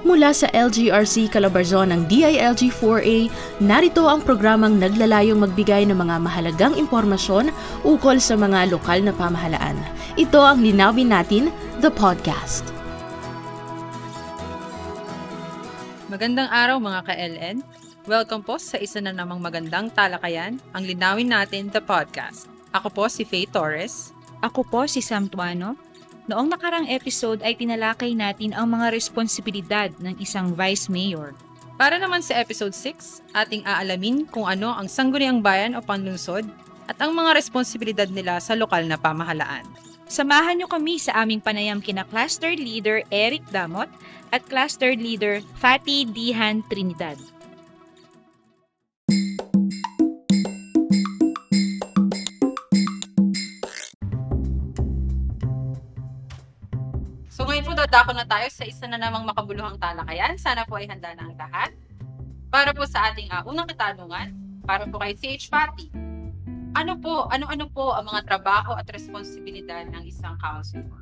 Mula sa LGRC Calabarzon ng DILG 4A, narito ang programang naglalayong magbigay ng mga mahalagang impormasyon ukol sa mga lokal na pamahalaan. Ito ang Linawin Natin, the podcast. Magandang araw mga ka-LN. Welcome po sa isa na namang magandang talakayan, ang Linawin Natin, the podcast. Ako po si Faye Torres. Ako po si Sam Tuano. Noong nakarang episode ay tinalakay natin ang mga responsibilidad ng isang vice mayor. Para naman sa episode 6, ating aalamin kung ano ang sangguniang bayan o panlungsod at ang mga responsibilidad nila sa lokal na pamahalaan. Samahan niyo kami sa aming panayam kina Cluster Leader Eric Damot at Cluster Leader Fatty Dihan Trinidad. Dadako na tayo sa isa na namang makabuluhang talakayan. Sana po ay handa na ang lahat. Para po sa ating uh, unang katanungan, para po kay CH Patty. Ano po, ano-ano po ang mga trabaho at responsibilidad ng isang councilor?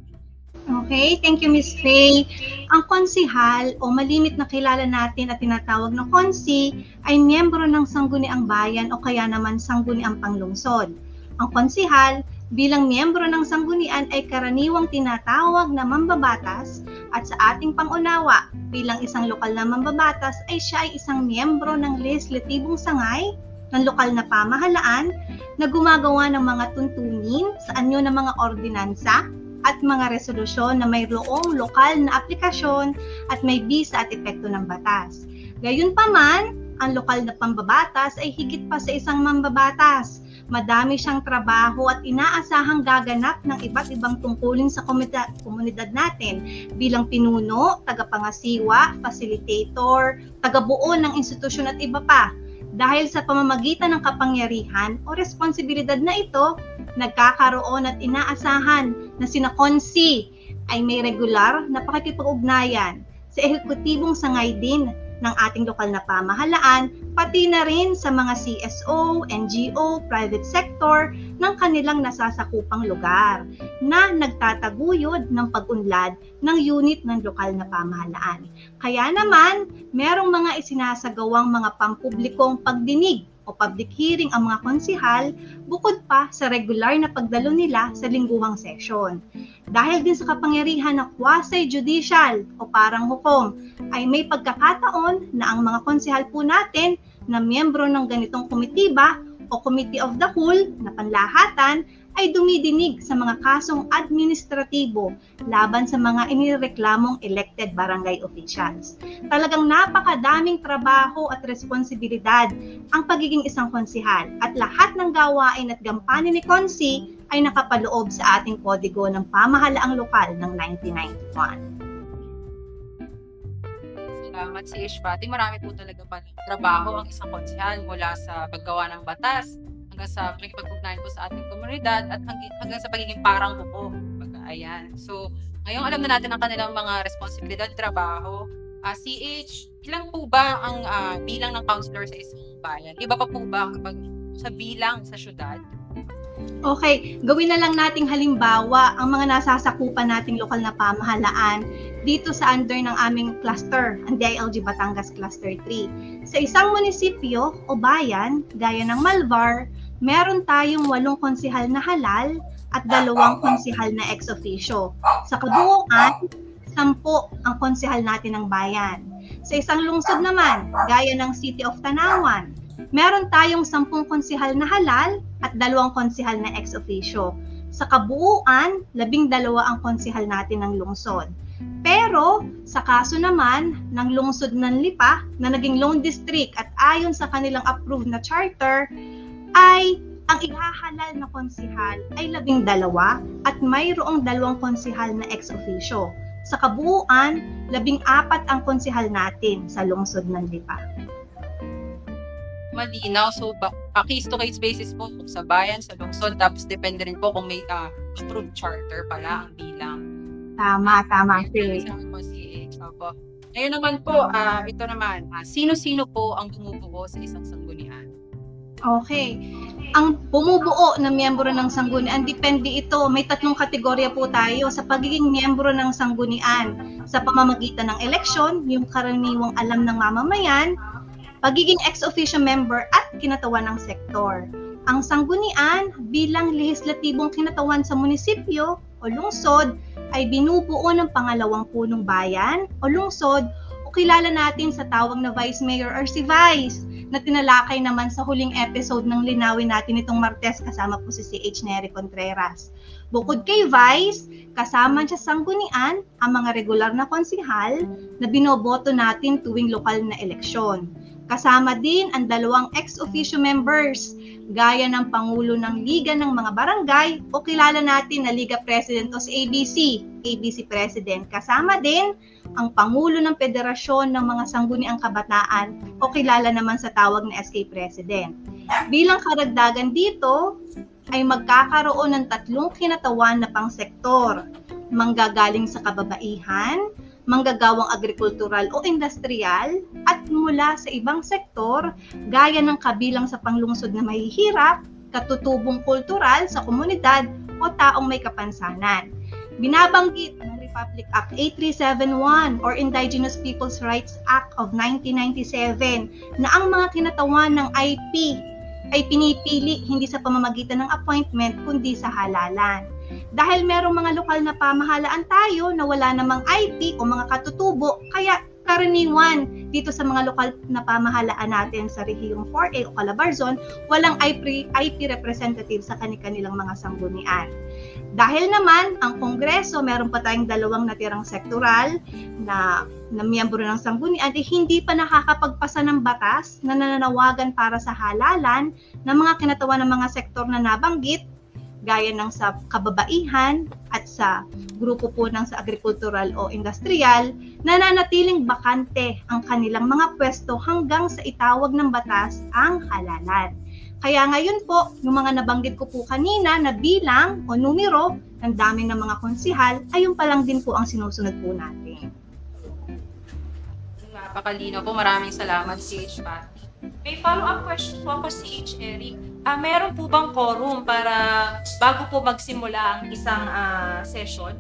Okay, thank you Miss Faye. Ang konsihal o malimit na kilala natin at tinatawag na konsi ay miyembro ng Sangguniang Bayan o kaya naman Sangguniang Panglungsod. Ang konsihal bilang miyembro ng sanggunian ay karaniwang tinatawag na mambabatas at sa ating pangunawa bilang isang lokal na mambabatas ay siya ay isang miyembro ng legislatibong sangay ng lokal na pamahalaan na gumagawa ng mga tuntunin sa anyo ng mga ordinansa at mga resolusyon na mayroong lokal na aplikasyon at may bisa at epekto ng batas. Gayunpaman, ang lokal na pambabatas ay higit pa sa isang mambabatas Madami siyang trabaho at inaasahang gaganap ng iba't ibang tungkulin sa komunidad, natin bilang pinuno, tagapangasiwa, facilitator, tagabuo ng institusyon at iba pa. Dahil sa pamamagitan ng kapangyarihan o responsibilidad na ito, nagkakaroon at inaasahan na sina Konsi ay may regular na pakikipag-ugnayan sa ehekutibong sangay din ng ating lokal na pamahalaan, pati na rin sa mga CSO, NGO, private sector ng kanilang nasasakupang lugar na nagtataguyod ng pag-unlad ng unit ng lokal na pamahalaan. Kaya naman, merong mga isinasagawang mga pampublikong pagdinig o public hearing ang mga konsihal bukod pa sa regular na pagdalo nila sa lingguhang session. Dahil din sa kapangyarihan ng quasi-judicial o parang hukom ay may pagkakataon na ang mga konsihal po natin na miyembro ng ganitong komitiba o Committee of the Whole na panlahatan ay dumidinig sa mga kasong administratibo laban sa mga inireklamong elected barangay officials. Talagang napakadaming trabaho at responsibilidad ang pagiging isang konsihal at lahat ng gawain at gampanin ni Konsi ay nakapaloob sa ating kodigo ng pamahalaang lokal ng 1991 salamat si Ishpati. Marami po talaga pa trabaho ang isang konsihal mula sa paggawa ng batas hanggang sa pagpag-ugnayan po sa ating komunidad at hanggang, hanggang sa pagiging parang buko. Ayan. So, ngayong alam na natin ang kanilang mga responsibilidad, trabaho. Uh, ah, CH, ilang po ba ang uh, bilang ng counselor sa isang bayan? Iba pa po ba kapag sa bilang sa syudad? Okay, gawin na lang nating halimbawa ang mga nasasakupan nating lokal na pamahalaan dito sa under ng aming cluster, ang DILG Batangas Cluster 3. Sa isang munisipyo o bayan, gaya ng Malvar, meron tayong walong konsihal na halal at dalawang konsihal na ex officio. Sa kabuuan, sampo ang konsihal natin ng bayan. Sa isang lungsod naman, gaya ng City of Tanawan, meron tayong sampung konsihal na halal at dalawang konsihal na ex officio. Sa kabuuan, labing dalawa ang konsihal natin ng lungsod. Pero sa kaso naman ng lungsod ng Lipa na naging loan district at ayon sa kanilang approved na charter, ay ang ihahalal na konsihal ay labing dalawa at mayroong dalawang konsihal na ex officio. Sa kabuuan, labing apat ang konsihal natin sa lungsod ng Lipa. Malinaw. So, ba, uh, case-to-case basis po kung sa bayan, sa lungsod, tapos depende rin po kung may uh, approved charter pala ang bilang. Tama, tama. Okay. Ngayon naman po, uh, ito naman, uh, sino-sino po ang bumubuo sa isang sanggunian? Okay. ang bumubuo na miyembro ng sanggunian, depende ito. May tatlong kategorya po tayo sa pagiging miyembro ng sanggunian. Sa pamamagitan ng eleksyon, yung karaniwang alam ng mamamayan, pagiging ex-officio member at kinatawan ng sektor. Ang sanggunian bilang lehislatibong kinatawan sa munisipyo o lungsod ay binubuo ng pangalawang punong bayan o lungsod o kilala natin sa tawag na Vice Mayor or si Vice na tinalakay naman sa huling episode ng Linawin natin itong Martes kasama po si CH Nery Contreras. Bukod kay Vice, kasama siya sanggunian ang mga regular na konsihal na binoboto natin tuwing lokal na eleksyon. Kasama din ang dalawang ex-officio members gaya ng Pangulo ng Liga ng mga Barangay o kilala natin na Liga President o si ABC, ABC President. Kasama din ang Pangulo ng Federasyon ng mga Sangguniang Kabataan o kilala naman sa tawag na SK President. Bilang karagdagan dito, ay magkakaroon ng tatlong kinatawan na pangsektor. Manggagaling sa kababaihan, manggagawang agrikultural o industrial, at mula sa ibang sektor, gaya ng kabilang sa panglungsod na mahihirap, katutubong kultural sa komunidad o taong may kapansanan. Binabanggit ng Republic Act 8371 or Indigenous Peoples' Rights Act of 1997 na ang mga kinatawan ng IP ay pinipili hindi sa pamamagitan ng appointment kundi sa halalan. Dahil merong mga lokal na pamahalaan tayo na wala namang IP o mga katutubo, kaya karaniwan dito sa mga lokal na pamahalaan natin sa Rehiyong 4A o Calabarzon, walang IP, IP representative sa kanilang mga sanggunian. Dahil naman, ang Kongreso, meron pa tayong dalawang natirang sektoral na, na miyembro ng sanggunian, eh, hindi pa nakakapagpasa ng batas na nananawagan para sa halalan ng mga kinatawan ng mga sektor na nabanggit gaya ng sa kababaihan at sa grupo po ng sa agricultural o industrial, nananatiling bakante ang kanilang mga pwesto hanggang sa itawag ng batas ang halalan. Kaya ngayon po, yung mga nabanggit ko po kanina na bilang o numero ng dami ng mga konsihal, ayun pa lang din po ang sinusunod po natin. Napakalino po. Maraming salamat, CH Patty. May follow-up question po ako si H. Eric. Ah, meron po bang quorum para bago po magsimula ang isang ah, session?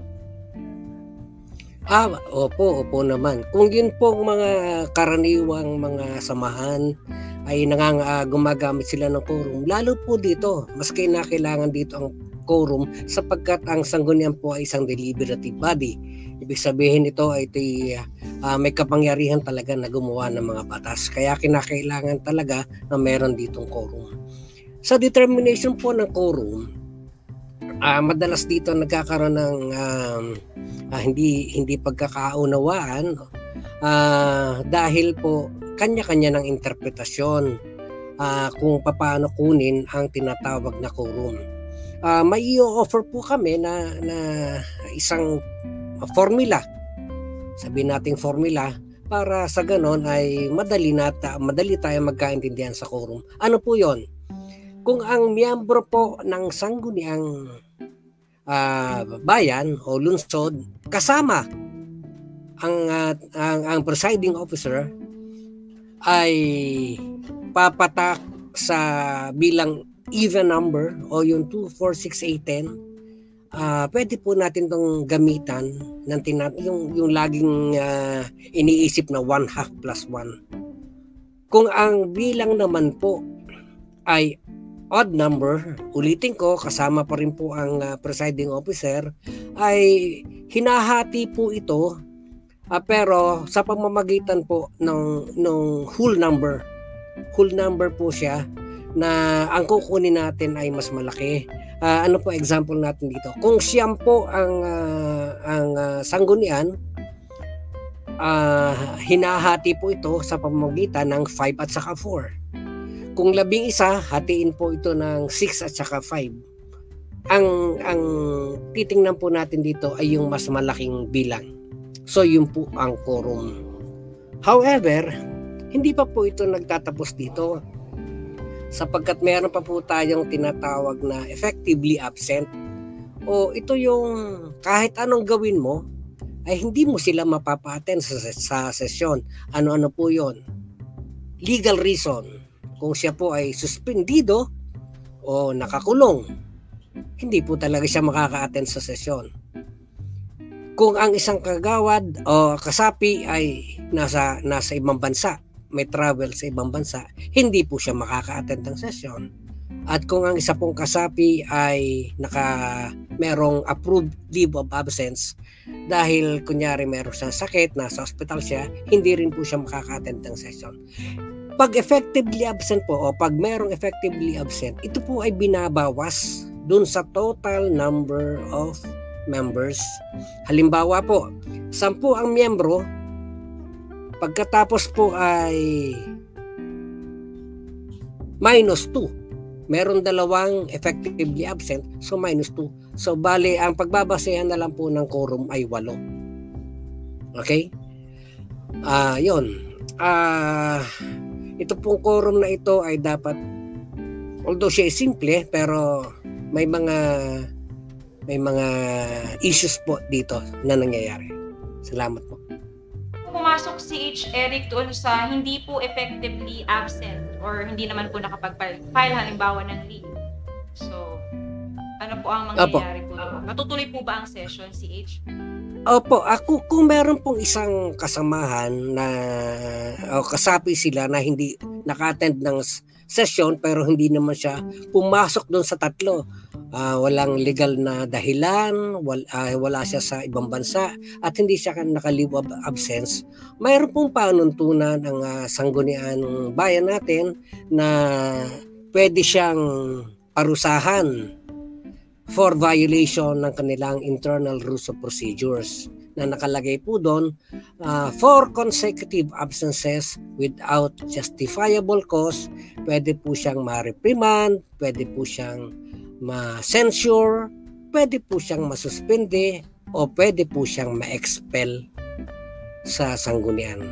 Ah, opo, opo naman. Kung yun pong mga karaniwang mga samahan ay nangang ah, gumagamit sila ng quorum, lalo po dito, mas kailangan dito ang quorum sapagkat ang sanggunian po ay isang deliberative body. Ibig sabihin ito ay ito'y, ah, may kapangyarihan talaga na gumawa ng mga batas. Kaya kinakailangan talaga na meron ditong quorum. Sa determination po ng quorum, ah, madalas dito nagkakaroon ng um, ah, hindi hindi pagkakaunawaan ah, dahil po kanya-kanya ng interpretasyon ah, kung paano kunin ang tinatawag na quorum. Ah, may i-offer po kami na, na isang formula. Sabihin nating formula para sa ganon ay madali na madali tayo magkaintindihan sa quorum. Ano po 'yon? Kung ang miyembro po ng sangguniang ah, bayan o lungsod kasama ang, ah, ang ang presiding officer ay papatak sa bilang even number o yung 2, 4, 6, 8, 10 ah pwede po natin tong gamitan ng tinat yung yung laging ah, iniisip na 1 half plus 1 kung ang bilang naman po ay odd number, ulitin ko, kasama pa rin po ang ah, presiding officer, ay hinahati po ito ah, pero sa pamamagitan po ng, ng whole number. Whole number po siya na ang kukunin natin ay mas malaki. Ah, ano po example natin dito? Kung siyam po ang ah, ang ah, sanggunian, ah, hinahati po ito sa pamamagitan ng 5 at saka 4. Kung labing isa, hatiin po ito ng 6 at saka 5. Ang ang titingnan po natin dito ay yung mas malaking bilang. So yun po ang quorum. However, hindi pa po ito nagtatapos dito sapagkat meron pa po tayong tinatawag na effectively absent o ito yung kahit anong gawin mo ay hindi mo sila mapapa-attend sa, sa sesyon. Ano-ano po yon? Legal reason. Kung siya po ay suspendido o nakakulong, hindi po talaga siya makaka-attend sa sesyon. Kung ang isang kagawad o kasapi ay nasa nasa ibang bansa, may travel sa ibang bansa, hindi po siya makaka-attend ng sesyon. At kung ang isa pong kasapi ay naka merong approved leave of absence dahil kunyari meron siyang sakit, nasa hospital siya, hindi rin po siya makaka-attend ng session. Pag effectively absent po o pag merong effectively absent, ito po ay binabawas dun sa total number of members. Halimbawa po, sampu ang miyembro, pagkatapos po ay minus 2. Meron dalawang effectively absent, so minus 2. So bali, ang pagbabasehan na lang po ng quorum ay 8. Okay? Ah, uh, 'yon. Ah, uh, ito pong quorum na ito ay dapat although siya ay simple pero may mga may mga issues po dito na nangyayari. Salamat po. Pumasok si H. Eric doon sa hindi po effectively absent or hindi naman po nakapag-file halimbawa ng leave. So, ano po ang mangyayari Apo. po? Natutuloy po ba ang session si H? Opo, ako kung meron pong isang kasamahan na o kasapi sila na hindi naka-attend ng session pero hindi naman siya pumasok doon sa tatlo uh, walang legal na dahilan, wal, uh, wala siya sa ibang bansa at hindi siya nakalive of absence, mayroon pong panuntunan ang uh, sanggunian ng bayan natin na pwede siyang parusahan for violation ng kanilang internal rules of procedures na nakalagay po doon uh, four consecutive absences without justifiable cause. Pwede po siyang ma-reprimand pwede po siyang ma-censure, pwede po siyang masuspende o pwede po siyang ma-expel sa sanggunian.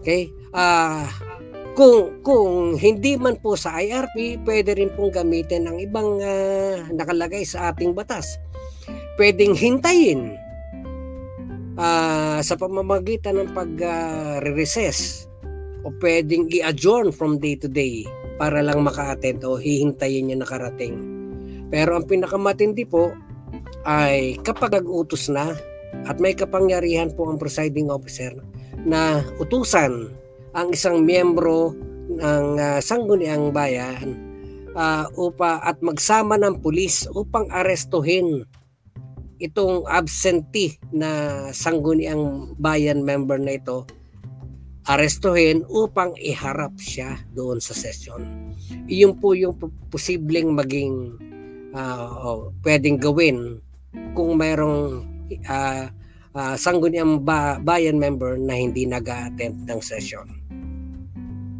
Okay? Ah, uh, kung kung hindi man po sa IRP, pwede rin pong gamitin ang ibang uh, nakalagay sa ating batas. Pwedeng hintayin uh, sa pamamagitan ng pag-recess uh, o pwedeng i-adjourn from day to day para lang maka-attend o hihintayin niya nakarating pero ang pinakamatindi po ay kapag nag-utos na at may kapangyarihan po ang presiding officer na utusan ang isang miyembro ng uh, sangguniang bayan uh, upa at magsama ng pulis upang arestuhin itong absentee na sangguniang bayan member na ito arestuhin upang iharap siya doon sa session. Iyon po yung posibleng maging uh, oh, pwedeng gawin kung mayroong uh, uh, sangguniang ba- bayan member na hindi nag-attend ng session.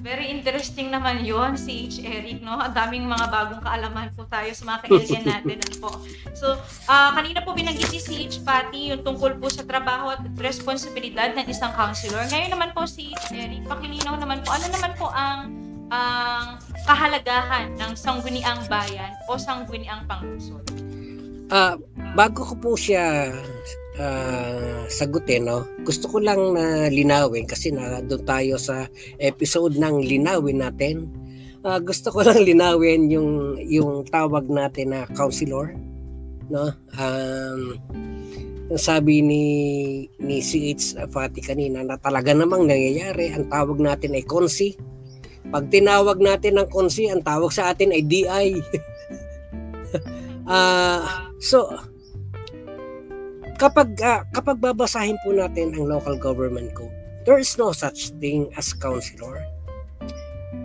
Very interesting naman yon si H. Eric, no? Ang daming mga bagong kaalaman po tayo sa mga ka-alien natin. ano po. So, uh, kanina po binanggit si H. Patty yung tungkol po sa trabaho at responsibilidad ng isang counselor. Ngayon naman po si H. Eric, pakilinaw naman po, ano naman po ang ang kahalagahan ng sangguniang bayan o sangguniang panglusod? Uh, bago ko po siya uh, sagutin, no? gusto ko lang na linawin kasi na doon tayo sa episode ng linawin natin. Uh, gusto ko lang linawin yung yung tawag natin na counselor, no? Um, sabi ni ni CH Fati kanina na talaga namang nangyayari ang tawag natin ay konsi pag tinawag natin ng konsi, ang tawag sa atin ay DI. uh, ah, so, kapag uh, kapag babasahin po natin ang local government code, there is no such thing as councilor.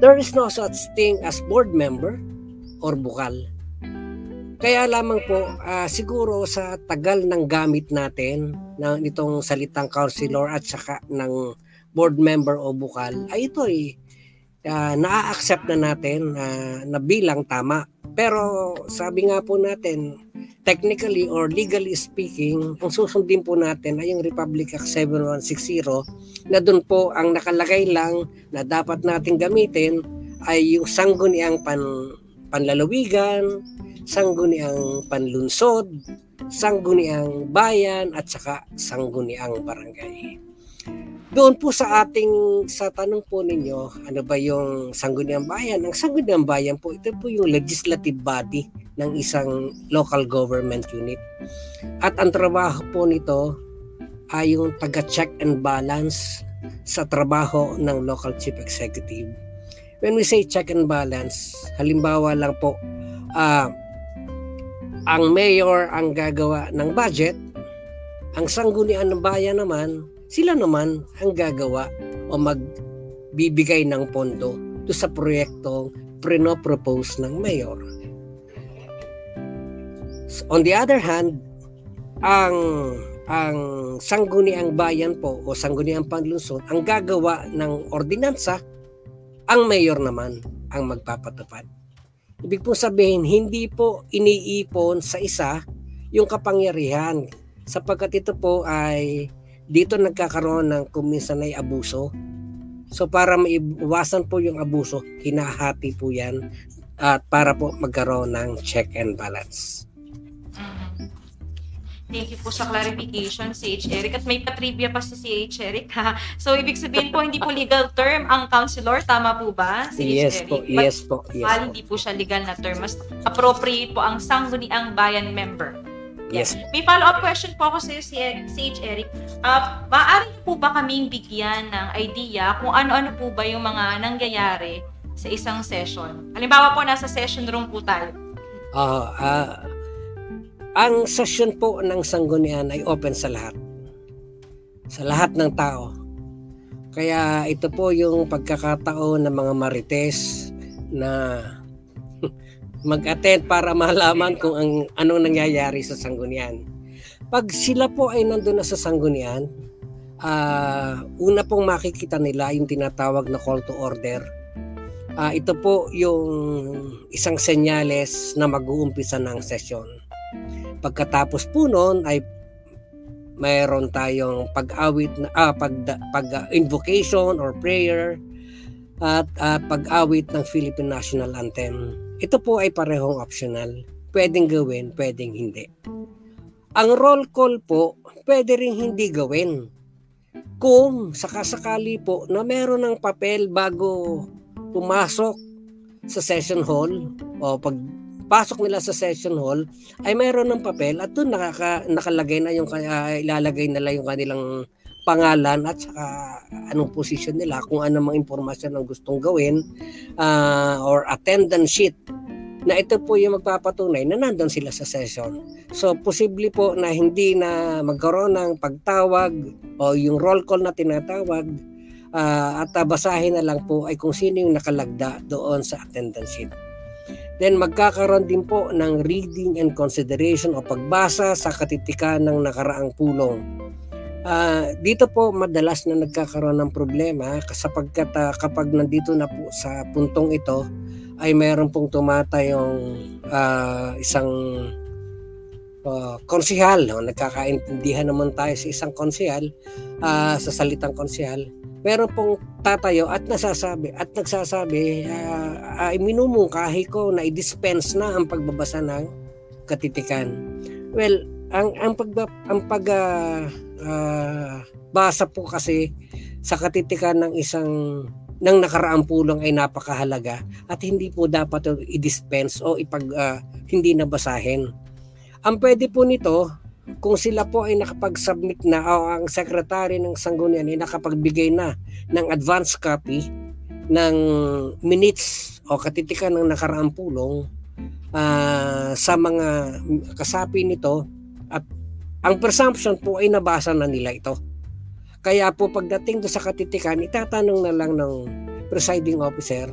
There is no such thing as board member or bukal. Kaya lamang po, uh, siguro sa tagal ng gamit natin ng itong salitang councilor at saka ng board member o bukal, ay ito ay uh, na-accept na natin uh, na bilang tama. Pero sabi nga po natin, technically or legally speaking, ang susundin po natin ay yung Republic Act 7160 na doon po ang nakalagay lang na dapat natin gamitin ay yung sangguniang pan, panlalawigan, sangguniang panlunsod, sangguniang bayan at saka sangguniang barangay. Doon po sa ating sa tanong po ninyo, ano ba yung Sangguniang Bayan? Ang Sangguniang Bayan po, ito po yung legislative body ng isang local government unit. At ang trabaho po nito ay yung taga-check and balance sa trabaho ng local chief executive. When we say check and balance, halimbawa lang po, uh, ang mayor ang gagawa ng budget, ang sanggunian ng bayan naman sila naman ang gagawa o magbibigay ng pondo do sa proyektong pre-propose ng mayor. On the other hand, ang ang sangguniang bayan po o sangguniang panlungsod ang gagawa ng ordinansa, ang mayor naman ang magpapatupad. Ibig po sabihin, hindi po iniipon sa isa yung kapangyarihan sapagkat ito po ay dito nagkakaroon ng kuminsan ay abuso. So para maiwasan po yung abuso, hinahati po yan at para po magkaroon ng check and balance. Mhm. Thank you po sa clarification, CH Eric. At may patrivia pa si CH Eric, ha? So, ibig sabihin po, hindi po legal term ang counselor. Tama po ba, CH Yes Eric? po, But, yes po, yes po. hindi po siya legal na term, mas appropriate po ang sangguniang bayan member. Yes. May follow-up question po ako sa iyo, si Sage Eric. Uh, maaari niyo po ba kaming bigyan ng idea kung ano-ano po ba yung mga nangyayari sa isang session? Halimbawa po, nasa session room po tayo. Ah, ah, ang session po ng sanggunian ay open sa lahat. Sa lahat ng tao. Kaya ito po yung pagkakataon ng mga marites na mag-attend para malaman kung ang anong nangyayari sa sanggunian. Pag sila po ay nandun na sa sanggunian, ah, una pong makikita nila yung tinatawag na call to order. Ah, ito po yung isang senyales na mag-uumpisa ng session. Pagkatapos po noon ay mayroon tayong pag-awit na ah, pag, pag ah, invocation or prayer at ah, pag-awit ng Philippine National Anthem. Ito po ay parehong optional. Pwedeng gawin, pwedeng hindi. Ang roll call po, pwede rin hindi gawin. Kung sakasakali po na meron ng papel bago pumasok sa session hall o pag pasok nila sa session hall ay mayroon ng papel at doon nakaka, nakalagay na yung uh, ilalagay nila yung kanilang pangalan at saka anong position nila kung ano mga impormasyon ang gustong gawin uh, or attendance sheet na ito po yung magpapatunay na nandun sila sa session. So, posible po na hindi na magkaroon ng pagtawag o yung roll call na tinatawag uh, at basahin na lang po ay kung sino yung nakalagda doon sa attendance sheet. Then magkakaroon din po ng reading and consideration o pagbasa sa katitikan ng nakaraang pulong. Uh, dito po madalas na nagkakaroon ng problema sapagkat uh, kapag nandito na po sa puntong ito ay mayroon pong tumatayong uh, isang uh, konsihal. No? Nagkakaintindihan naman tayo sa isang konsihal, uh, sa salitang konsihal. Meron pong tatayo at nasasabi at nagsasabi uh, ay minumungkahi ko na i-dispense na ang pagbabasa ng katitikan. Well, ang ang pag ang pag uh, uh, basa po kasi sa katitikan ng isang ng nakaraang pulong ay napakahalaga at hindi po dapat i-dispense o ipag uh, hindi nabasahin. Ang pwede po nito kung sila po ay nakapag-submit na o ang secretary ng sanggunian ay nakapagbigay na ng advance copy ng minutes o katitikan ng nakaraang pulong uh, sa mga kasapi nito ang presumption po ay nabasa na nila ito. Kaya po pagdating do sa katitikan, itatanong na lang ng presiding officer,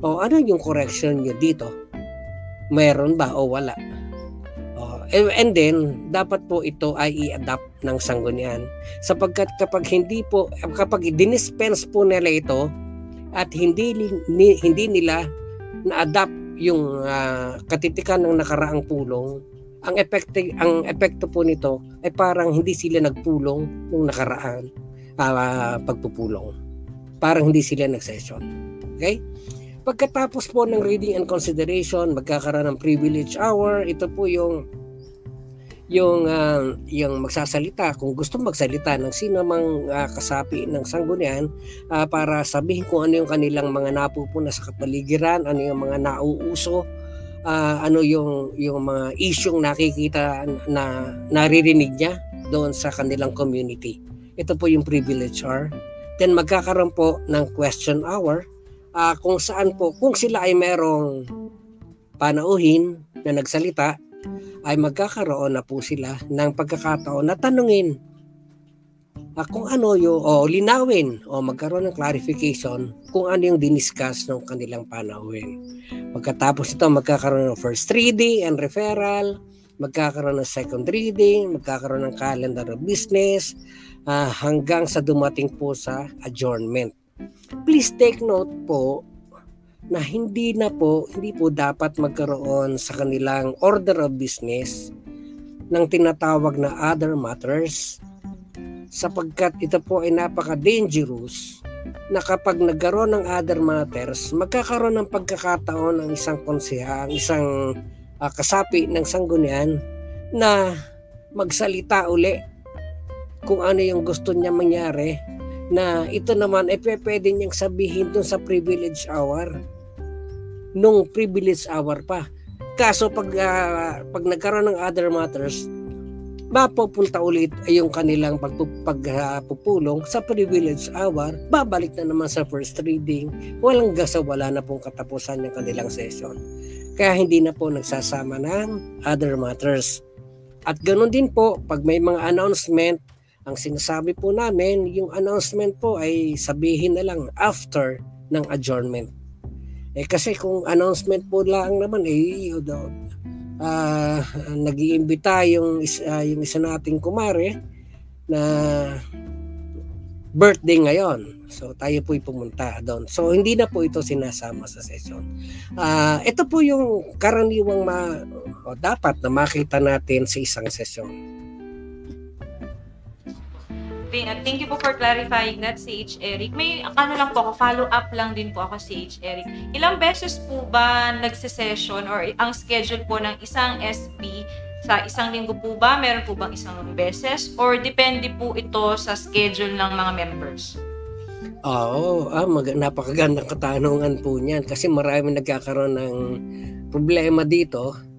o ano yung correction nyo dito? Meron ba o wala? O, and then, dapat po ito ay i-adapt ng sanggunian. Sapagkat kapag hindi po, kapag dinispense po nila ito, at hindi, hindi nila na-adapt yung uh, katitikan ng nakaraang pulong, ang epekto ang epekto po nito ay parang hindi sila nagpulong nung nakaraan uh, pagpupulong. Parang hindi sila nag-session. Okay? Pagkatapos po ng reading and consideration, magkakaroon ng privilege hour. Ito po yung yung uh, yung magsasalita kung gusto magsalita ng sino mang uh, kasapi ng sanggunian uh, para sabihin kung ano yung kanilang mga napupuna sa kapaligiran, ano yung mga nauuso, uh, ano yung yung mga isyung nakikita na naririnig niya doon sa kanilang community. Ito po yung privilege hour. Then magkakaroon po ng question hour uh, kung saan po kung sila ay merong panauhin na nagsalita ay magkakaroon na po sila ng pagkakataon na tanungin uh, kung ano yung o linawin o magkaroon ng clarification kung ano yung diniscuss ng kanilang panauhin. Pagkatapos ito magkakaroon ng first reading and referral, magkakaroon ng second reading, magkakaroon ng calendar of business uh, hanggang sa dumating po sa adjournment. Please take note po na hindi na po, hindi po dapat magkaroon sa kanilang order of business ng tinatawag na other matters sapagkat ito po ay napaka-dangerous na kapag nagkaroon ng other matters, magkakaroon ng pagkakataon ang isang konseha, ang isang uh, kasapi ng sanggunian na magsalita uli kung ano yung gusto niya mangyari na ito naman ay eh, pwede niyang sabihin dun sa privilege hour nung privilege hour pa. Kaso pag, uh, pag nagkaroon ng other matters, mapupunta ulit ay yung kanilang pagpupulong sa privilege hour, babalik na naman sa first reading, walang gasa, wala na pong katapusan ng kanilang session. Kaya hindi na po nagsasama ng other matters. At ganoon din po, pag may mga announcement, ang sinasabi po namin, yung announcement po ay sabihin na lang after ng adjournment. Eh kasi kung announcement po lang naman eh uh, nag-iimbita yung uh, yung isa nating kumare na birthday ngayon. So tayo po'y pumunta doon. So hindi na po ito sinasama sa session. Uh, ito po yung karaniwang ma, o dapat na makita natin sa isang session. Thank you po for clarifying that, CH Eric. May ano lang po ako, follow up lang din po ako, CH Eric. Ilang beses po ba nagse-session or ang schedule po ng isang SB sa isang linggo po ba? Meron po bang isang beses? Or depende po ito sa schedule ng mga members? Oo, ah, mag- napakagandang katanungan po niyan kasi marami nagkakaroon ng problema dito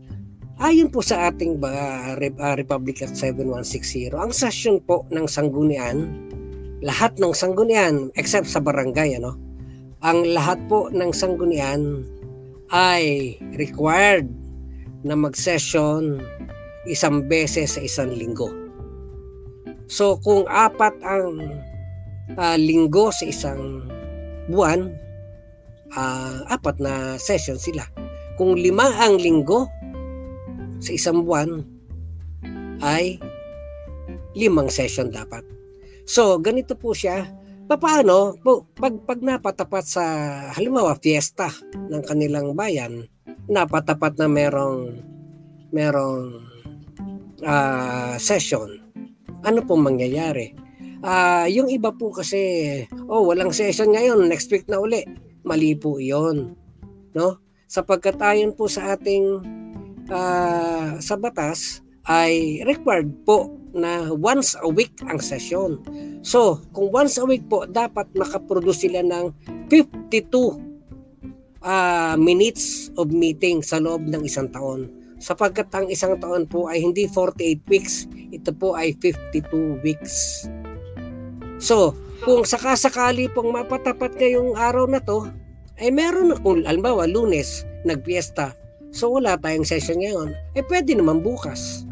Ayon po sa ating uh, Republic Act 7160, ang session po ng sanggunian, lahat ng sanggunian except sa barangay, ano, ang lahat po ng sanggunian ay required na mag-session isang beses sa isang linggo. So kung apat ang uh, linggo sa isang buwan, uh, apat na session sila. Kung lima ang linggo, sa isang buwan ay limang session dapat. So, ganito po siya. Paano? Pag, pag napatapat sa, halimbawa, fiesta ng kanilang bayan, napatapat na merong, merong uh, session, ano po mangyayari? Uh, yung iba po kasi, oh, walang session ngayon, next week na uli. Mali po iyon. No? Sapagkat ayon po sa ating uh, sa batas ay required po na once a week ang session. So, kung once a week po, dapat makaproduce sila ng 52 uh, ah, minutes of meeting sa loob ng isang taon. Sapagkat ang isang taon po ay hindi 48 weeks, ito po ay 52 weeks. So, kung sakasakali pong mapatapat ngayong araw na to, ay meron na kung alimbawa lunes, nagpiesta, So wala tayong session ngayon. Eh pwede naman bukas.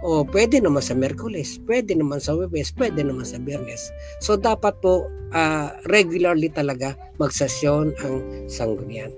O pwede naman sa Merkules, pwede naman sa Webes, pwede naman sa Biyernes. So dapat po uh, regularly talaga magsesyon ang sanggunian.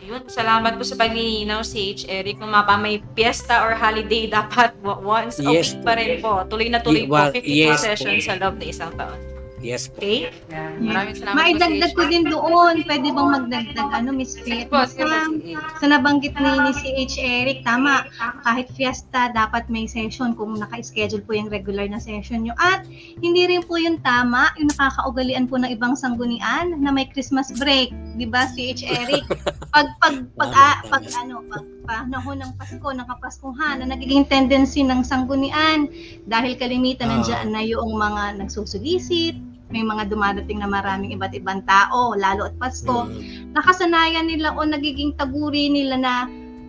Yun, salamat po sa paglilinaw, H. Eric. Kung mapa may piyesta or holiday, dapat once a yes, week pa rin po. Tuloy na tuloy po, 52 yes, sessions po. sa loob ng isang taon. Yes po. Okay? Yeah. Maraming salamat Maidagdag ko din doon. Pwede bang magdagdag ano, Miss Faith? Po, sige, Sa, sa nabanggit ni, ni si H. Eric, tama. Kahit fiesta, dapat may session kung naka-schedule po yung regular na session nyo. At hindi rin po yung tama, yung nakakaugalian po ng ibang sanggunian na may Christmas break. Di ba, si H. Eric? Pag, pag, pag, pag, pag, ano, pag panahon ng Pasko, ng Kapaskuhan, na nagiging tendency ng sanggunian dahil kalimitan Ah. nandiyan na yung mga nagsusulisit, may mga dumadating na maraming iba't ibang tao, lalo at Pasko. Mm. Nakasanayan nila o nagiging taguri nila na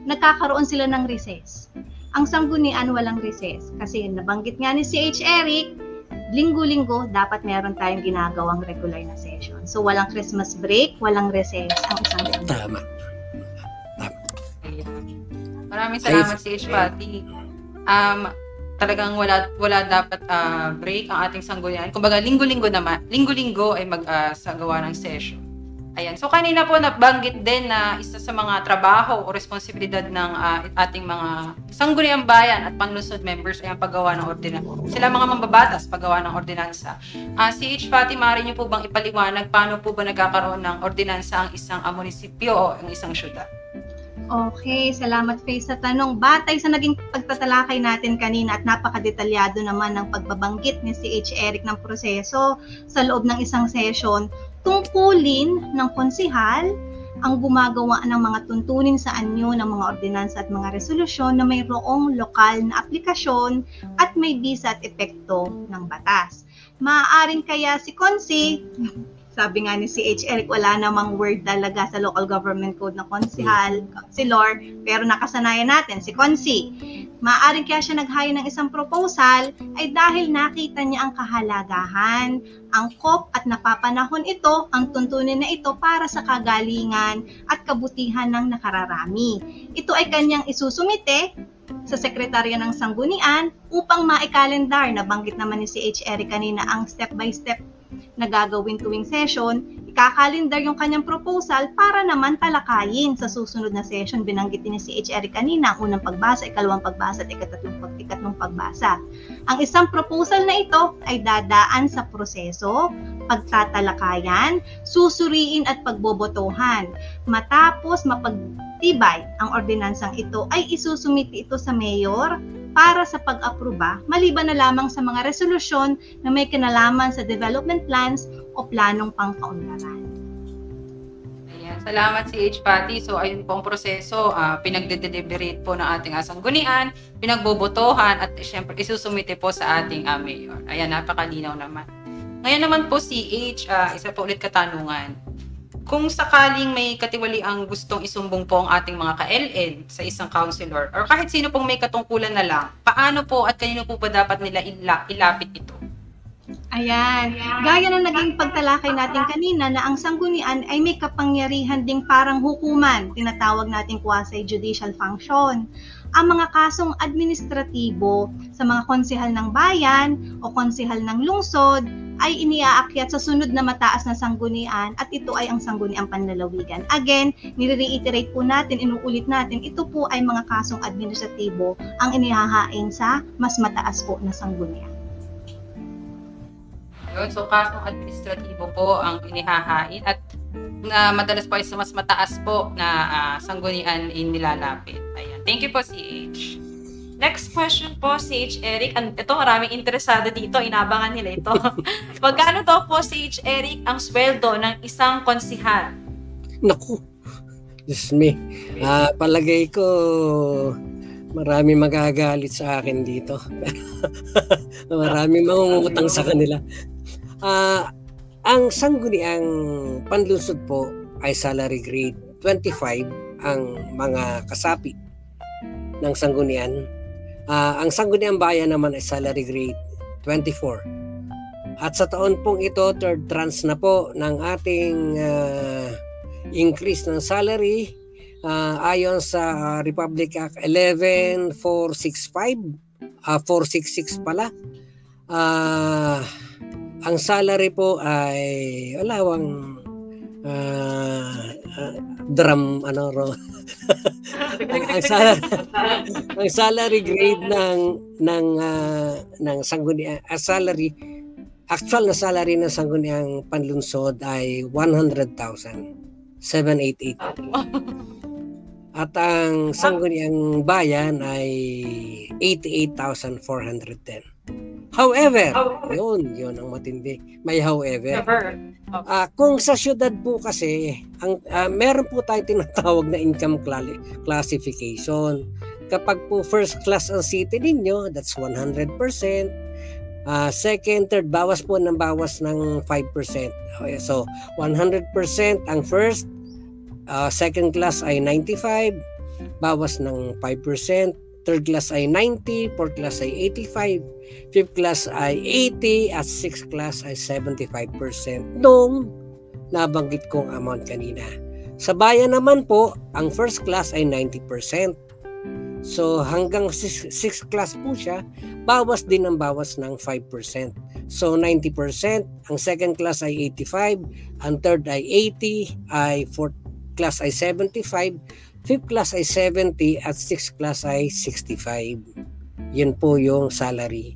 nagkakaroon sila ng recess. Ang sanggunian walang recess kasi nabanggit nga ni CH Eric, linggo-linggo dapat meron tayong ginagawang regular na session. So walang Christmas break, walang recess ang isang sanggunian. Tama. Ayan. Maraming salamat si H. Patty. Um, talagang wala wala dapat ah, break ang ating sanggunian. Kumbaga linggo-linggo naman, linggo-linggo ay mag ah, sagawa ng session. Ayan. So kanina po nabanggit din na isa sa mga trabaho o responsibilidad ng ah, ating mga sangguniang bayan at panlusod members ay ang paggawa ng ordinansa. Sila mga mambabatas paggawa ng ordinansa. Ah, si H. Fatty, maaari niyo po bang ipaliwanag paano po ba nagkakaroon ng ordinansa ang isang ah, munisipyo o ang isang syudad? Okay, salamat Faye sa tanong. Batay sa naging pagtatalakay natin kanina at napakadetalyado naman ng pagbabanggit ni si H. Eric ng proseso sa loob ng isang session, tungkulin ng konsihal ang gumagawa ng mga tuntunin sa anyo ng mga ordinansa at mga resolusyon na mayroong lokal na aplikasyon at may bisa at epekto ng batas. Maaaring kaya si Konsi, sabi nga ni CH Eric, wala namang word talaga sa local government code na konsihal, konsilor, pero nakasanayan natin, si Konsi. Maaring kaya siya nag-hire ng isang proposal ay dahil nakita niya ang kahalagahan, angkop at napapanahon ito, ang tuntunin na ito para sa kagalingan at kabutihan ng nakararami. Ito ay kanyang isusumite sa sekretarya ng sanggunian upang maikalendar. Nabanggit naman ni si H. Eric kanina ang step-by-step na gagawin tuwing session, ikakalendar yung kanyang proposal para naman talakayin sa susunod na session. Binanggit ni si H. Eric kanina, ang unang pagbasa, ikalawang pagbasa, at ikatatlong pag ikatlong pagbasa. Ang isang proposal na ito ay dadaan sa proseso, pagtatalakayan, susuriin at pagbobotohan. Matapos mapagtibay ang ordinansang ito ay isusumiti ito sa mayor para sa pag-aproba maliban na lamang sa mga resolusyon na may kinalaman sa development plans o planong pangkaunlaran. Ayan. Salamat si H. Patty. So, ayun po ang proseso. Uh, pinagde-deliberate po ng ating asanggunian, pinagbobotohan, at syempre isusumite po sa ating uh, mayor. Ayan, napakalinaw naman. Ngayon naman po si H, uh, isa po ulit katanungan. Kung sakaling may katiwali ang gustong isumbong po ang ating mga ka-LN sa isang counselor or kahit sino pong may katungkulan na lang, paano po at kanino po ba dapat nila ila- ilapit ito? Ayan. Gaya na naging pagtalakay natin kanina na ang sanggunian ay may kapangyarihan ding parang hukuman, tinatawag nating quasi-judicial function. Ang mga kasong administratibo sa mga konsehal ng bayan o konsehal ng lungsod ay iniaakyat sa sunod na mataas na sanggunian at ito ay ang sangguniang panlalawigan. Again, nire-reiterate po natin, inuulit natin, ito po ay mga kasong administratibo ang inihahain sa mas mataas po na sanggunian. Yun, so kasong administratibo po ang inihahain at na madalas po ay sa mas mataas po na ah, sanggunian inilalapit. Ayan. Thank you po, CH. Next question po, Sage Eric. An- Ito, maraming interesado dito. Inabangan nila ito. Magkano daw po, Sage Eric, ang sweldo ng isang konsihal? Naku, Diyos me. Ah, palagay ko marami magagalit sa akin dito. marami mangungutang sa kanila. Ah, ang sangguniang panlusod po ay salary grade 25 ang mga kasapi ng sanggunian. Ah, ang sangguniang bayan naman ay salary grade 24. At sa taon pong ito, third trans na po ng ating ah, increase ng salary ah, ayon sa Republic Act 11465 ah 466 pala Ah, ang salary po ay wala wang ah, drum ano ro ang salary ang salary grade ng ng ah, ng sangguniang ah, salary actual na salary ng sangguniang panlunsod ay 100,000 788 at ang sangguniang bayan ay 88,410 However, yun, yun ang matindi. May however. Never. Ah, kung sa syudad po kasi, ang ah, meron po tayong tinatawag na income cla- classification. Kapag po first class ang city ninyo, that's 100%. Ah, second, third, bawas po ng bawas ng 5%. Okay, so, 100% ang first, ah, second class ay 95, bawas ng 5%, third class ay 90, fourth class ay 85, fifth class ay 80, at sixth class ay 75% nung nabanggit kong amount kanina. Sa bayan naman po, ang first class ay 90%. So hanggang 6 class po siya, bawas din ang bawas ng 5%. So 90%, ang second class ay 85, ang third ay 80, ay fourth class ay 75, fifth class ay 70 at sixth class ay 65. Yun po yung salary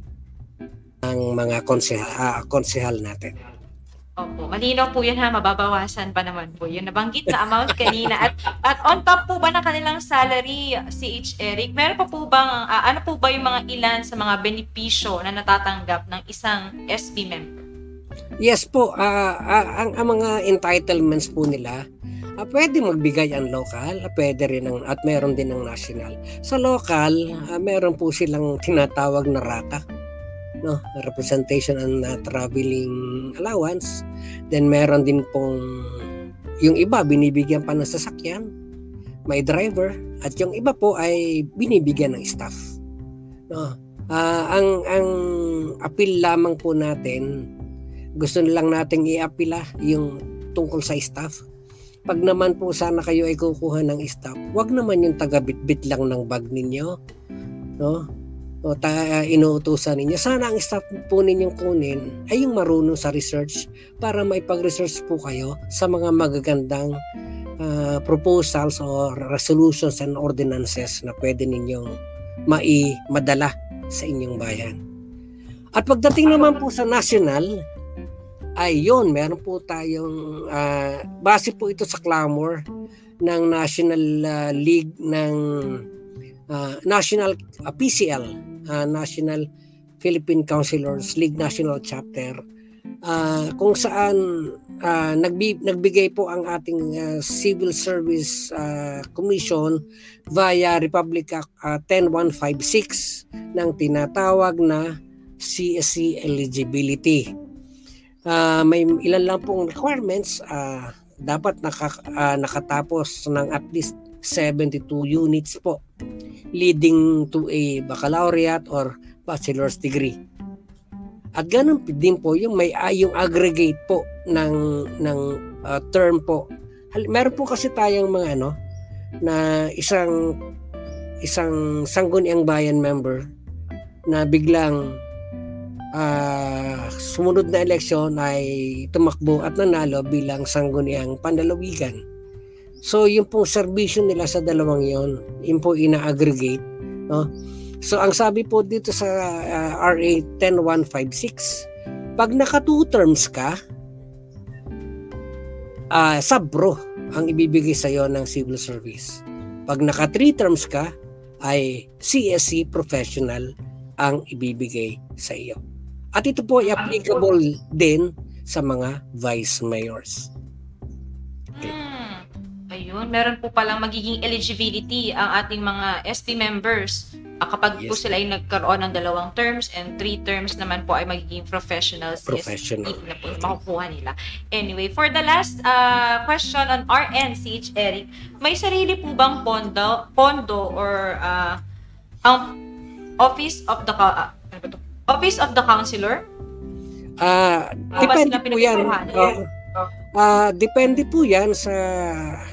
ng mga konsehal, ah, konsehal natin. Opo, malinaw po yan ha, mababawasan pa naman po yun. Nabanggit na amount kanina. At, at on top po ba ng kanilang salary, CH Eric, meron pa po bang, ah, ano po ba yung mga ilan sa mga benepisyo na natatanggap ng isang SB member? Yes po, ah, ah, ang, ang mga entitlements po nila, ah, pwede magbigay ang local, ah, pwede rin ang, at meron din ang national. Sa local, ah, meron po silang tinatawag na rata, no, representation and ah, traveling allowance. Then meron din pong yung iba binibigyan pa ng sasakyan, may driver, at yung iba po ay binibigyan ng staff. No. Ah, ang ang appeal lamang po natin gusto lang nating i-apila yung tungkol sa staff. Pag naman po sana kayo ay kukuha ng staff, wag naman yung taga-bitbit lang ng bag ninyo. No? O ta inuutusan ninyo. Sana ang staff po ninyong kunin ay yung marunong sa research para maipag-research po kayo sa mga magagandang ah, proposals or resolutions and ordinances na pwede ninyong mai-madala sa inyong bayan. At pagdating naman po sa national, ay yun, meron po tayong, ah, base po ito sa clamor ng National ah, League ng ah, National ah, PCL, ah, National Philippine Councilors League National Chapter, ah, kung saan ah, nagbi- nagbigay po ang ating ah, Civil Service ah, Commission via Republic Act ah, 10156 ng tinatawag na CSC eligibility Ah, may ilan lang pong requirements ah, dapat naka, ah, nakatapos ng at least 72 units po leading to a baccalaureate or bachelor's degree. At ganun din po yung may yung aggregate po ng ng ah, term po. Meron po kasi tayong mga ano na isang isang sangguniang bayan member na biglang ah, sumunod na eleksyon ay tumakbo at nanalo bilang sangguniang panlalawigan. So yung pong serbisyo nila sa dalawang yon, yun po ina-aggregate. No? So ang sabi po dito sa ah, RA 10156, pag naka two terms ka, ah sabro ang ibibigay sa iyo ng civil service. Pag naka three terms ka, ay CSC professional ang ibibigay sa iyo. At ito po ay applicable din sa mga vice mayors. Hmm. Ayun, meron po palang magiging eligibility ang ating mga ST members ah, kapag po Yes. sila ay nagkaroon ng dalawang terms and three terms naman po ay magiging professionals. Professional. Na po yung makukuha nila. Anyway, for the last uh, question on RN, CH Eric, may sarili po bang pondo, pondo or uh, ang Office of the ah, ano ba to? Office of the Counselor? Ah, ba depende po 'yan. Oo. Ah, depende po 'yan sa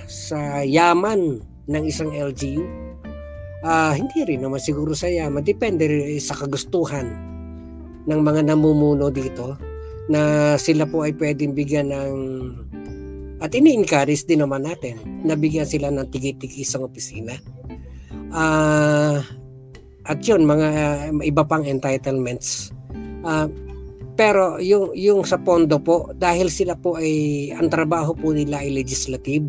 sa yaman ng isang LGU. Ah, hindi rin naman siguro sa yaman, depende rin sa kagustuhan ng mga namumuno dito na sila po ay pwedeng bigyan ng at ini-encourage din naman natin na bigyan sila ng tigi-tigi isang opisina. Ah, at yun, mga iba pang entitlements. Ah, pero yung yung sa pondo po dahil sila po ay ang trabaho po nila ay legislative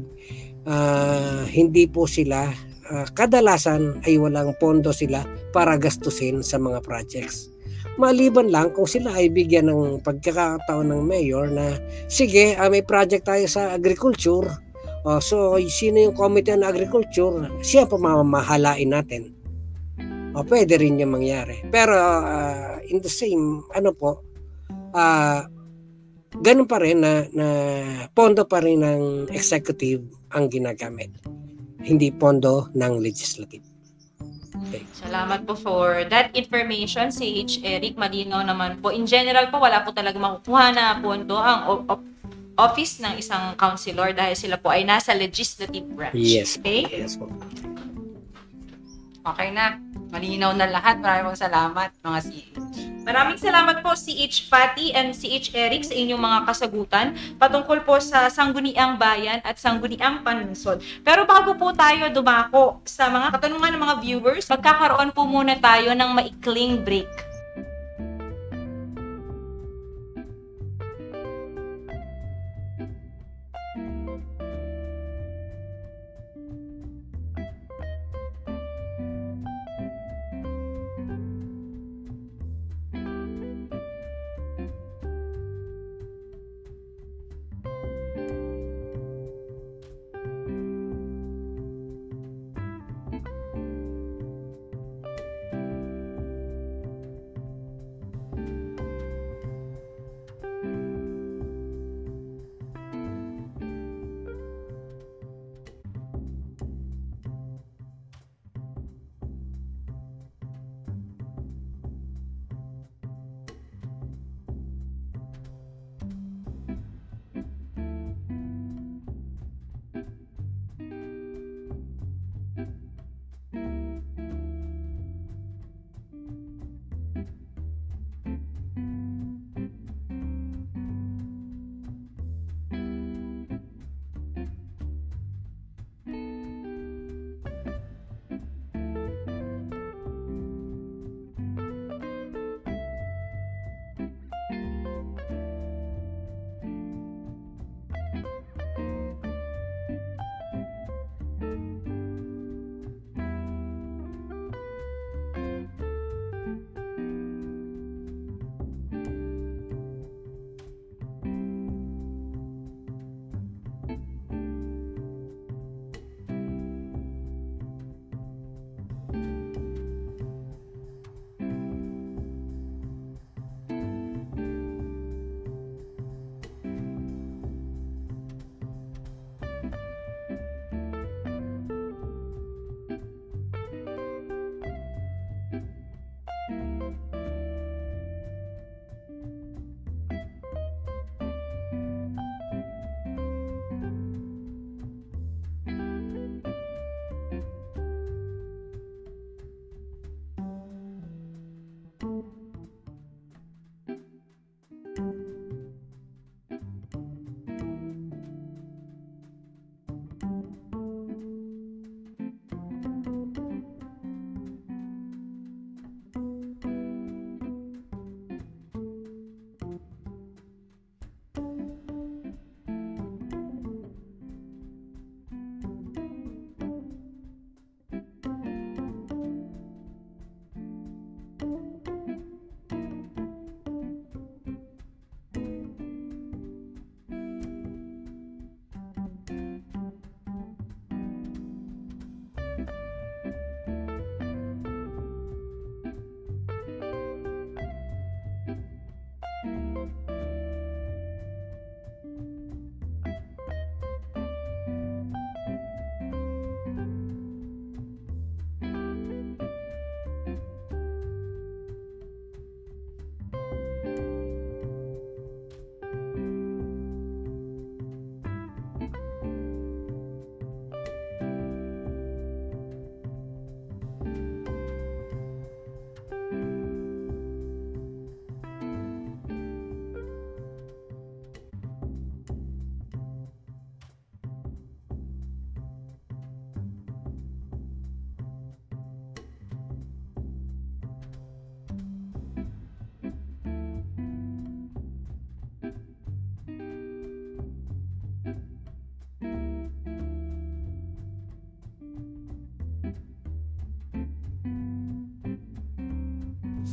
ah, hindi po sila ah, kadalasan ay walang pondo sila para gastusin sa mga projects. Maliban lang kung sila ay bigyan ng pagkakataon ng mayor na sige, ah, may project tayo sa agriculture. Oh, so sino yung committee on agriculture? Siya pamamahalain natin. O pwede rin yung mangyari. Pero ah, in the same, ano po, ah ganun pa rin na, na pondo pa rin ng executive ang ginagamit. Hindi pondo ng legislative. Salamat po for that information, CH Eric. Malinaw naman po. In general po, wala po talaga makukuha na pondo ang o- o- office ng isang councilor dahil sila po ay nasa legislative branch. Yes. Okay? Yes po. Okay na. Malinaw na lahat. Maraming salamat, mga. CH. Maraming salamat po CH Fatty and CH Eric sa inyong mga kasagutan patungkol po sa Sangguniang Bayan at Sangguniang Panunsod. Pero bago po tayo dumako sa mga katanungan ng mga viewers, magkakaroon po muna tayo ng maikling break.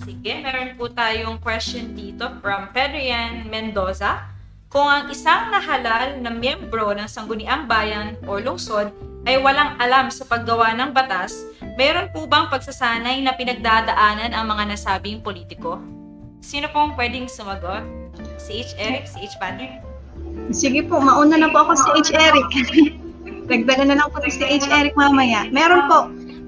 Sige, meron po tayong question dito from Pedrian Mendoza. Kung ang isang nahalal na miyembro ng Sangguniang Bayan o Lungsod ay walang alam sa paggawa ng batas, meron po bang pagsasanay na pinagdadaanan ang mga nasabing politiko? Sino pong pwedeng sumagot? Si H. Eric, si H. Patty? Sige po, mauna na po ako si H. Eric. Dagdagan na lang po si H. Eric mamaya. Meron po.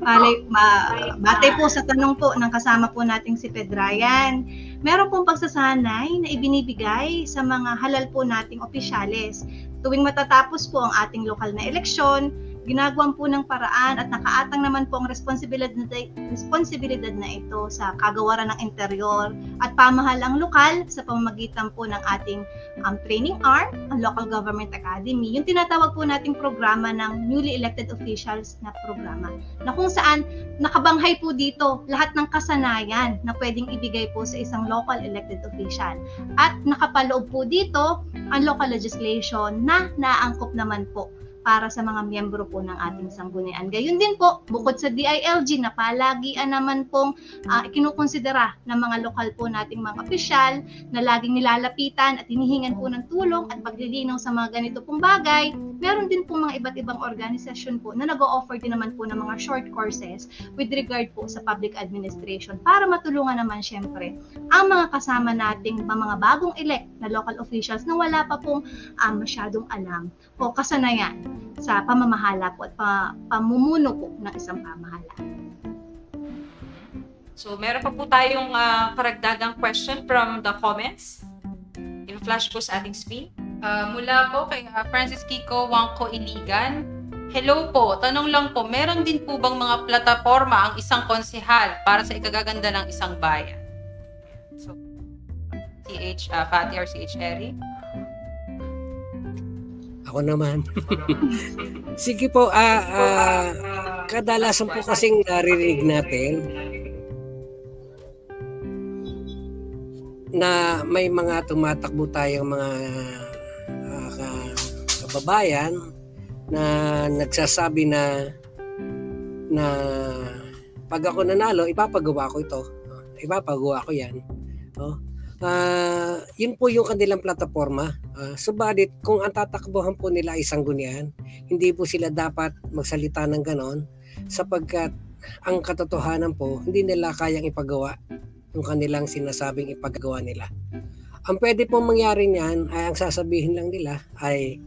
Palay, ma, batay po sa tanong po ng kasama po nating si Pedrayan. Meron pong pagsasanay na ibinibigay sa mga halal po nating opisyales. Tuwing matatapos po ang ating lokal na eleksyon, ginagawan po ng paraan at nakaatang naman po ang responsibilidad na, responsibilidad na ito sa kagawaran ng interior at pamahalang lokal sa pamamagitan po ng ating um, training arm, ang Local Government Academy, yung tinatawag po nating programa ng newly elected officials na programa, na kung saan nakabanghay po dito lahat ng kasanayan na pwedeng ibigay po sa isang local elected official. At nakapaloob po dito ang local legislation na naangkop naman po para sa mga miyembro po ng ating sanggunian. Gayun din po, bukod sa DILG na palagian naman pong uh, kinukonsidera ng mga lokal po nating mga opisyal na laging nilalapitan at hinihingan po ng tulong at paglilinaw sa mga ganito pong bagay, meron din po mga iba't ibang organisasyon po na nag-o-offer din naman po ng mga short courses with regard po sa public administration para matulungan naman syempre ang mga kasama nating mga bagong elect na local officials na wala pa pong um, masyadong alam o kasanayan sa pamamahala po at pa, pamumuno po ng isang pamahala. So, meron pa po tayong uh, karagdagang question from the comments. In-flash po sa ating screen. Uh, mula po kay uh, Francis Kiko Wangko Iligan. Hello po, tanong lang po, meron din po bang mga plataforma ang isang konsehal para sa ikagaganda ng isang bayan? So, CH uh, Fatty or CH Eri? Ako naman. Sige po, ah, ah, kadalasan po kasing naririnig natin na may mga tumatakbo tayong mga uh, kababayan na nagsasabi na na pag ako nanalo, ipapagawa ko ito. Ipapagawa ko yan. Oh. Uh, yun po yung kanilang plataforma. Uh, subalit, kung ang tatakbuhan po nila ay sanggunian, hindi po sila dapat magsalita ng ganon sapagkat ang katotohanan po, hindi nila kayang ipagawa yung kanilang sinasabing ipagawa nila. Ang pwede pong mangyari niyan ay ang sasabihin lang nila ay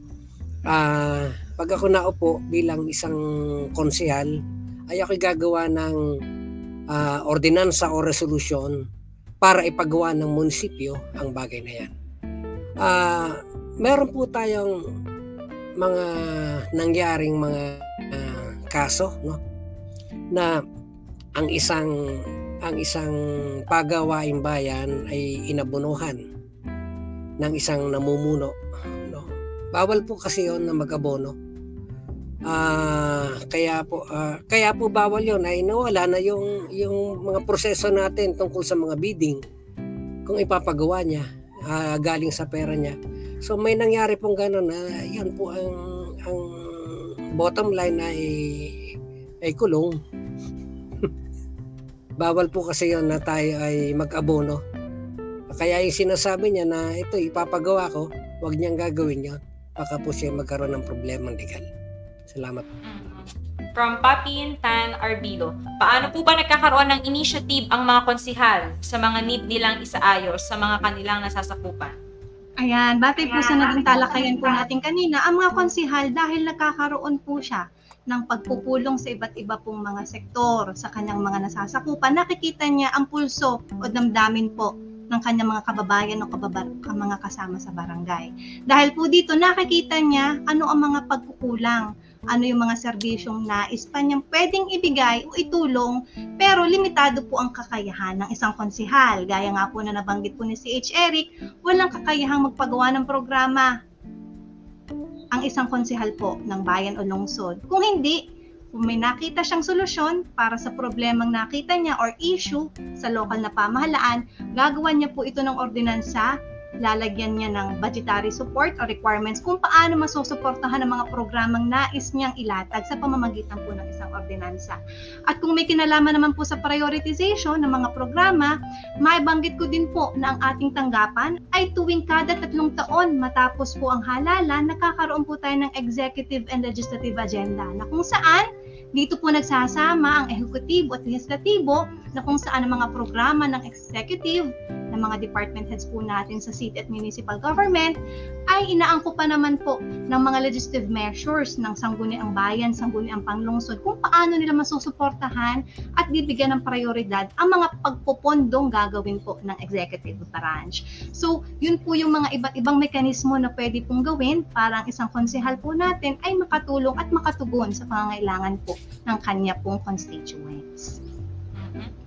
uh, pag ako naupo bilang isang konsehal ay ako gagawa ng uh, ordinansa o resolusyon para ipagawa ng munisipyo ang bagay na yan. Uh, meron po tayong mga nangyaring mga uh, kaso no na ang isang ang isang pagawaing bayan ay inabunuhan ng isang namumuno. No? Bawal po kasi yon na mag-abono. Uh, kaya po uh, kaya po bawal yon ay nawala na yung yung mga proseso natin tungkol sa mga bidding kung ipapagawa niya uh, galing sa pera niya. So may nangyari pong gano'n na yan po ang ang bottom line ay ay kulong bawal po kasi yon na tayo ay mag-abono. Kaya yung sinasabi niya na ito ipapagawa ko, wag niyang gagawin yon. Baka po siya magkaroon ng problema legal. Salamat. From Papin Tan Arbido, paano po ba nagkakaroon ng initiative ang mga konsihal sa mga need nilang isaayos sa mga kanilang nasasakupan? Ayan, batay po sa naging talakayan po natin kanina, ang mga konsihal dahil nagkakaroon po siya ng pagpupulong sa iba't iba pong mga sektor sa kanyang mga nasasakupan, nakikita niya ang pulso o damdamin po ng kanyang mga kababayan o kababar, mga kasama sa barangay. Dahil po dito nakikita niya ano ang mga pagkukulang, ano yung mga serbisyong nais pa niyang pwedeng ibigay o itulong, pero limitado po ang kakayahan ng isang konsihal. Gaya nga po na nabanggit po ni si H. Eric, walang kakayahang magpagawa ng programa ang isang konsehal po ng bayan o lungsod. Kung hindi, kung may nakita siyang solusyon para sa problemang nakita niya or issue sa lokal na pamahalaan, gagawa niya po ito ng ordinansa lalagyan niya ng budgetary support o requirements kung paano masusuportahan ang mga programang nais niyang ilatag sa pamamagitan po ng isang ordinansa. At kung may kinalaman naman po sa prioritization ng mga programa, maibanggit ko din po na ang ating tanggapan ay tuwing kada tatlong taon matapos po ang halalan, nakakaroon po tayo ng executive and legislative agenda na kung saan dito po nagsasama ang ehekutibo at legislatibo na kung saan ang mga programa ng executive ng mga department heads po natin sa city at municipal government ay inaangko pa naman po ng mga legislative measures ng sangguniang bayan, sangguniang panglungsod kung paano nila masusuportahan at bibigyan ng prioridad ang mga pagpupondong gagawin po ng executive branch. So, yun po yung mga iba't ibang mekanismo na pwede pong gawin para ang isang konsehal po natin ay makatulong at makatugon sa pangangailangan po ng kanya pong constituents. Mhm.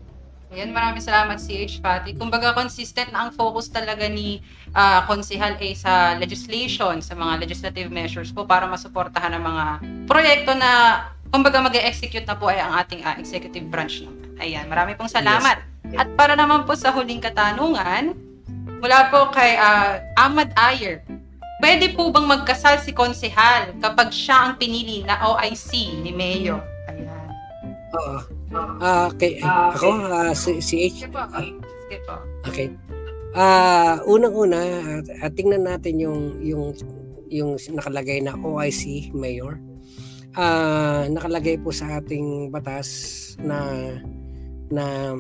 Ayan, maraming salamat CH Patty. Kumbaga consistent na ang focus talaga ni ah, Konsehal A sa legislation, sa mga legislative measures po para masuportahan ang mga proyekto na kumbaga mag-execute na po ay ang ating ah, executive branch naman. Ayan, marami pong salamat. At para naman po sa huling katanungan, mula po kay ah, Ahmad Ayer, pwede po bang magkasal si Konsehal kapag siya ang pinili na OIC ni Mayor? Ayan. Oo. Ah, kay, ako, ah, si, si H. Sige po. Sige po. Okay. Ah, unang-una, at tingnan natin yung yung yung nakalagay na OIC mayor. Ah, nakalagay po sa ating batas na na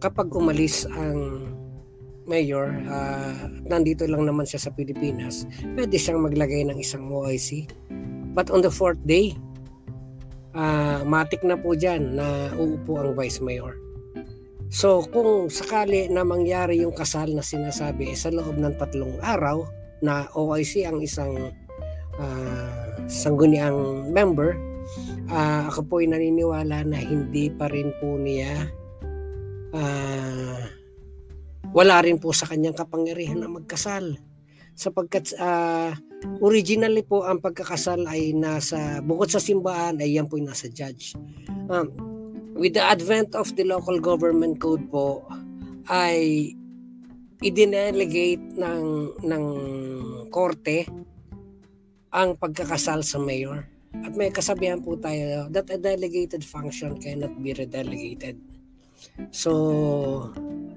kapag umalis ang mayor, ah, nandito lang naman siya sa Pilipinas, pwede siyang maglagay ng isang OIC. But on the fourth day, ah, matik na po dyan na uupo ang vice mayor. So kung sakali na mangyari yung kasal na sinasabi eh, sa loob ng tatlong araw na OIC ang isang ah, sangguniang member, ah, ako po ay naniniwala na hindi pa rin po niya ah, wala rin po sa kanyang kapangyarihan na magkasal. Sapagkat ah, originally po ang pagkakasal ay nasa bukod sa simbahan ay yan po yung nasa judge. Um, with the advent of the local government code po ay idinelegate ng ng korte ang pagkakasal sa mayor. At may kasabihan po tayo that a delegated function cannot be redelegated. So,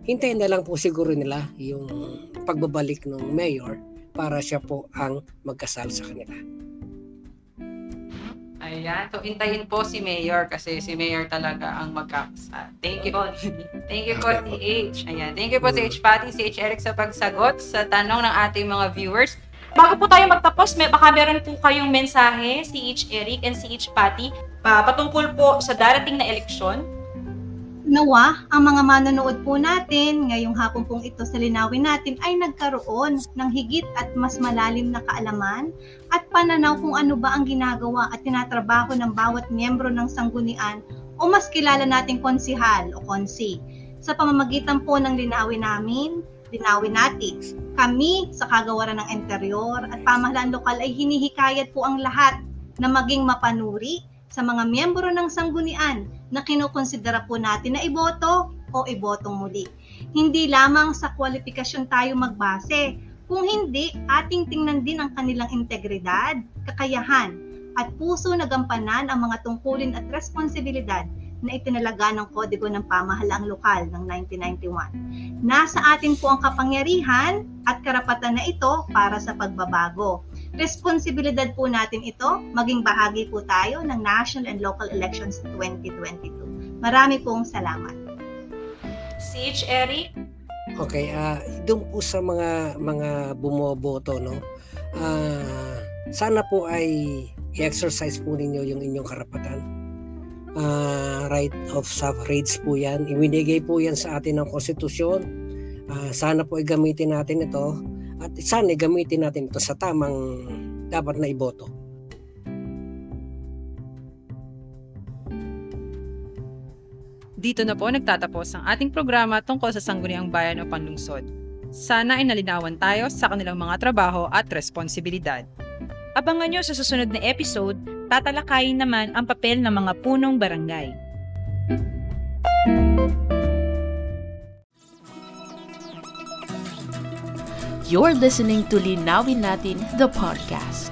hintayin na lang po siguro nila yung pagbabalik ng mayor para siya po ang magkasal sa kanila. Ayan. So, hintayin po si Mayor kasi si Mayor talaga ang magkakasal. Thank you. Thank you po, CH. Ayan. Thank you po, CH Patty, CH Eric sa pagsagot sa tanong ng ating mga viewers. Bago po tayo magtapos, may, baka meron po kayong mensahe, si H. Eric and si H. Patty, pa, patungkol po sa darating na eleksyon. Nawa, ang mga manonood po natin ngayong hapon pong ito sa linawin natin ay nagkaroon ng higit at mas malalim na kaalaman at pananaw kung ano ba ang ginagawa at tinatrabaho ng bawat miyembro ng sanggunian o mas kilala nating konsihal o konsi. Sa pamamagitan po ng linawin namin, linawin natin, kami sa kagawaran ng interior at pamahalaan lokal ay hinihikayat po ang lahat na maging mapanuri sa mga miyembro ng sanggunian na kinukonsidera po natin na iboto o ibotong muli. Hindi lamang sa kwalifikasyon tayo magbase, kung hindi, ating tingnan din ang kanilang integridad, kakayahan, at puso na gampanan ang mga tungkulin at responsibilidad na itinalaga ng Kodigo ng Pamahalaang Lokal ng 1991. Nasa atin po ang kapangyarihan at karapatan na ito para sa pagbabago. Responsibilidad po natin ito, maging bahagi po tayo ng national and local elections 2022. Marami pong salamat. H. Eric, Okay, ah doon po sa mga mga bumoboto no. Ah sana po ay i-exercise po ninyo yung inyong karapatan. Ah right of suffrage po 'yan. Ibinigay po 'yan sa atin ng konstitusyon. Ah sana po ay gamitin natin ito at sana gamitin natin ito sa tamang dapat na iboto. Dito na po nagtatapos ang ating programa tungkol sa Sangguniang Bayan o Panlungsod. Sana ay nalinawan tayo sa kanilang mga trabaho at responsibilidad. abangan nyo sa susunod na episode, tatalakayin naman ang papel ng mga punong barangay. You're listening to Linawin Natin, the podcast.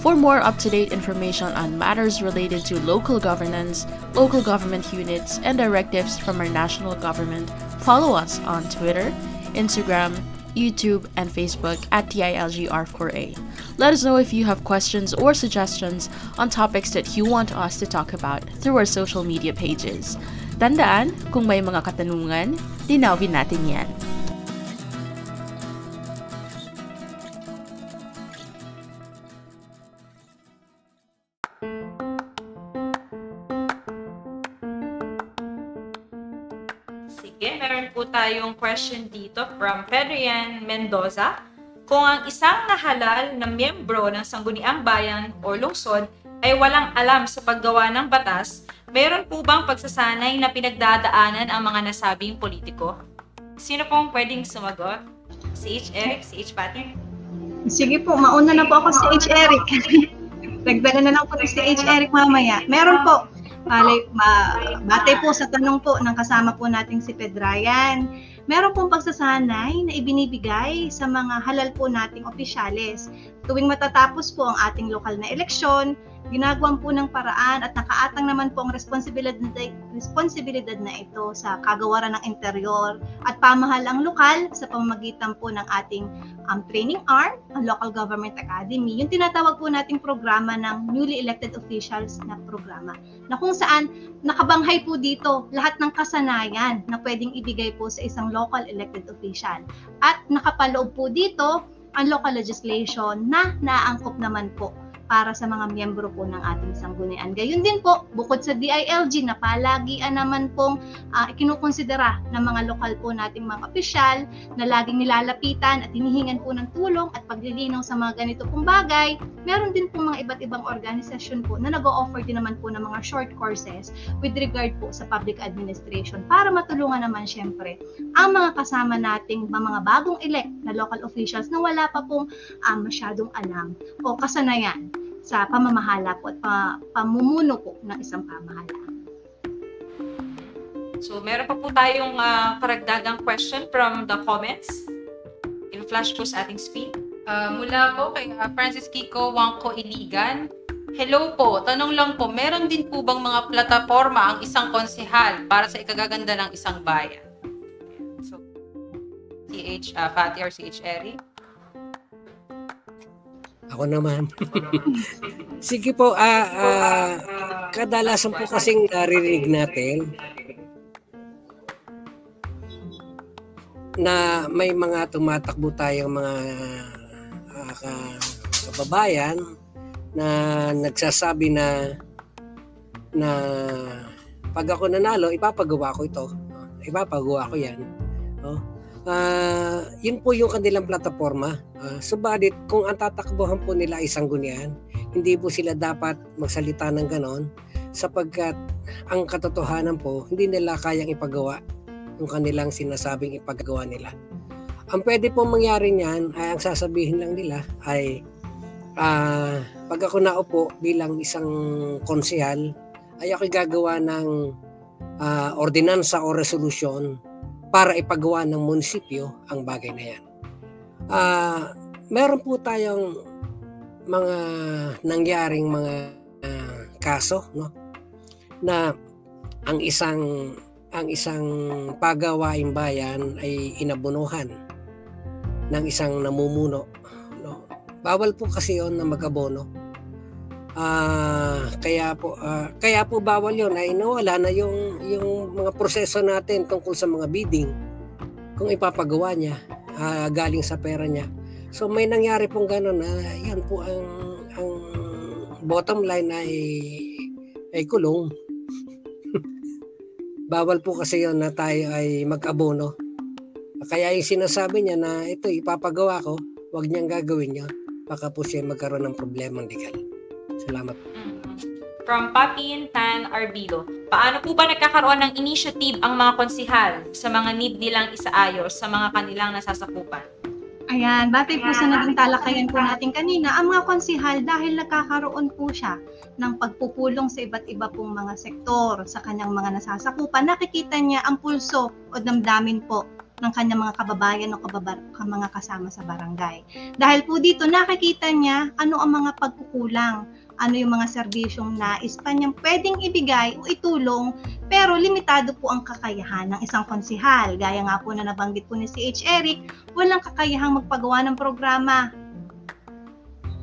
For more up-to-date information on matters related to local governance, local government units, and directives from our national government, follow us on Twitter, Instagram, YouTube, and Facebook at TILGR4A. Let us know if you have questions or suggestions on topics that you want us to talk about through our social media pages. Tandaan, kung may mga katanungan, linawin natin yan. Tayong question dito from Pedrian Mendoza. Kung ang isang nahalal na miyembro ng Sangguniang Bayan o Lungsod ay walang alam sa paggawa ng batas, meron po bang pagsasanay na pinagdadaanan ang mga nasabing politiko? Sino pong pwedeng sumagot? Si H. Eric, si H. Patty? Sige po, mauna na po ako si H. Eric. Dagdagan na lang po si H. Eric mamaya. Meron po. Bale, ma, batay po sa tanong po ng kasama po nating si Pedrayan. Meron pong pagsasanay na ibinibigay sa mga halal po nating opisyales. Tuwing matatapos po ang ating lokal na eleksyon, ginagawan po ng paraan at nakaatang naman po ang responsibilidad, responsibilidad na ito sa kagawaran ng interior at pamahalang lokal sa pamamagitan po ng ating um, training arm, ang Local Government Academy, yung tinatawag po nating programa ng newly elected officials na programa, na kung saan nakabanghay po dito lahat ng kasanayan na pwedeng ibigay po sa isang local elected official. At nakapaloob po dito ang local legislation na naangkop naman po para sa mga miyembro po ng ating sanggunian. Gayun din po, bukod sa DILG na palagian naman pong uh, kinukonsidera ng mga lokal po nating mga opisyal na laging nilalapitan at hinihingan po ng tulong at paglilinaw sa mga ganito pong bagay, meron din po mga iba't ibang organisasyon po na nag-o-offer din naman po ng mga short courses with regard po sa public administration para matulungan naman syempre ang mga kasama nating mga bagong elect na local officials na wala pa pong um, masyadong alam o kasanayan sa pamamahala po at pa, pamumuno po ng isang pamahala. So, meron pa po tayong uh, karagdagang question from the comments. In-flash po sa ating screen. Uh, mula po kay uh, Francis Kiko Wangko Iligan. Hello po, tanong lang po, meron din po bang mga plataforma ang isang konsehal para sa ikagaganda ng isang bayan? So, CH uh, Fatty or CH Eri? Ako naman. Sige po, ah, ah, kadalasan po kasing naririnig natin na may mga tumatakbo tayong mga uh, kababayan na nagsasabi na na pag ako nanalo, ipapagawa ko ito. Ipapagawa ko yan. Oh. Uh, yun po yung kanilang plataforma. Uh, subalit, kung ang tatakbuhan po nila ay sanggunian, hindi po sila dapat magsalita ng ganon sapagkat ang katotohanan po, hindi nila kayang ipagawa yung kanilang sinasabing ipagawa nila. Ang pwede po mangyari niyan ay ang sasabihin lang nila ay uh, pag ako naupo bilang isang konsehal ay ako gagawa ng uh, ordinansa o resolusyon para ipagawa ng munisipyo ang bagay na yan. Uh, meron po tayong mga nangyaring mga uh, kaso no na ang isang ang isang pagawaing bayan ay inabunuhan ng isang namumuno. No? Bawal po kasi yon na mag-abono. Uh, kaya po uh, kaya po bawal yon ay nawala na yung yung mga proseso natin tungkol sa mga bidding kung ipapagawa niya uh, galing sa pera niya. So may nangyari pong gano'n na yan po ang ang bottom line ay ay kulong. bawal po kasi yon na tayo ay mag-abono. Kaya yung sinasabi niya na ito ipapagawa ko, wag niyang gagawin niya. Baka po siya magkaroon ng problemang legal. Salamat. From Papin Tan Arbilo, paano po ba nagkakaroon ng initiative ang mga konsihal sa mga need nilang isaayos sa mga kanilang nasasakupan? Ayan, batay po sa naging talakayan po natin kanina, ang mga konsihal dahil nagkakaroon po siya ng pagpupulong sa iba't iba pong mga sektor sa kanyang mga nasasakupan, nakikita niya ang pulso o damdamin po ng kanyang mga kababayan o kababa, mga kasama sa barangay. Dahil po dito nakikita niya ano ang mga pagkukulang, ano yung mga serbisyong nais pa niyang pwedeng ibigay o itulong pero limitado po ang kakayahan ng isang konsihal. Gaya nga po na nabanggit po ni C.H. Eric, walang kakayahang magpagawa ng programa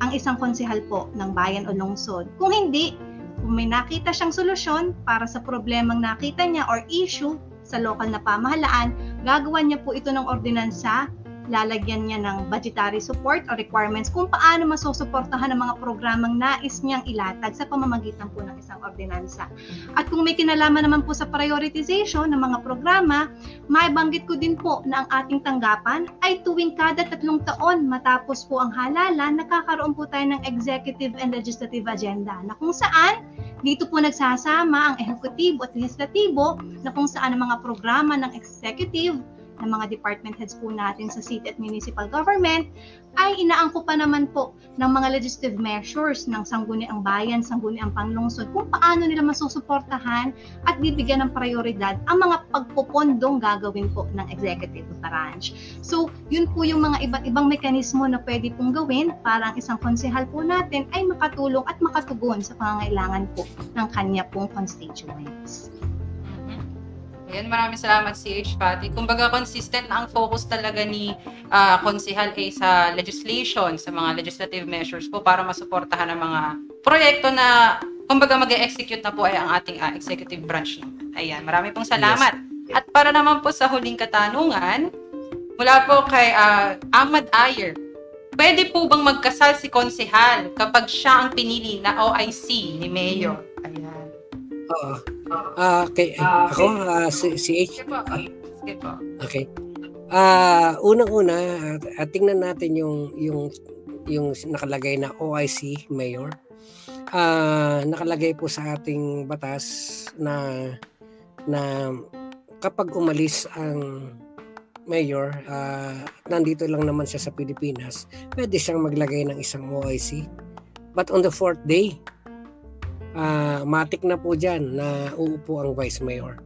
ang isang konsihal po ng bayan o lungsod. Kung hindi, kung may nakita siyang solusyon para sa problemang nakita niya or issue sa lokal na pamahalaan, gagawa niya po ito ng ordinansa lalagyan niya ng budgetary support o requirements kung paano masusuportahan ang mga programang nais niyang ilatag sa pamamagitan po ng isang ordinansa. At kung may kinalaman naman po sa prioritization ng mga programa, maibanggit ko din po na ang ating tanggapan ay tuwing kada tatlong taon matapos po ang halalan, nakakaroon po tayo ng executive and legislative agenda na kung saan dito po nagsasama ang ehekutibo at legislatibo na kung saan ang mga programa ng executive ng mga department heads po natin sa city at municipal government ay inaangko pa naman po ng mga legislative measures ng sangguniang bayan, sangguniang panglungsod kung paano nila masusuportahan at bibigyan ng prioridad ang mga pagpupondong gagawin po ng executive branch. So, yun po yung mga iba't ibang mekanismo na pwede pong gawin para ang isang konsehal po natin ay makatulong at makatugon sa pangangailangan po ng kanya pong constituents. Ayan, maraming salamat CH Patty. Kumbaga consistent na ang focus talaga ni uh, Konsihal A sa legislation, sa mga legislative measures po para masuportahan ang mga proyekto na kumbaga mag execute na po ay ang ating uh, executive branch. Ayan, maraming pong salamat. Yes. At para naman po sa huling katanungan, mula po kay uh, Ahmad Ayer, pwede po bang magkasal si Konsihal kapag siya ang pinili na OIC ni Mayor? Ayan. Oo. Ah, okay. Ako, uh, si, si H. Sige. Okay. Ah, unang-una, uh, tingnan natin yung yung yung nakalagay na OIC mayor. Ah, nakalagay po sa ating batas na na kapag umalis ang mayor, uh, nandito lang naman siya sa Pilipinas, pwede siyang maglagay ng isang OIC. But on the fourth day, uh, matik na po dyan na uupo ang vice mayor.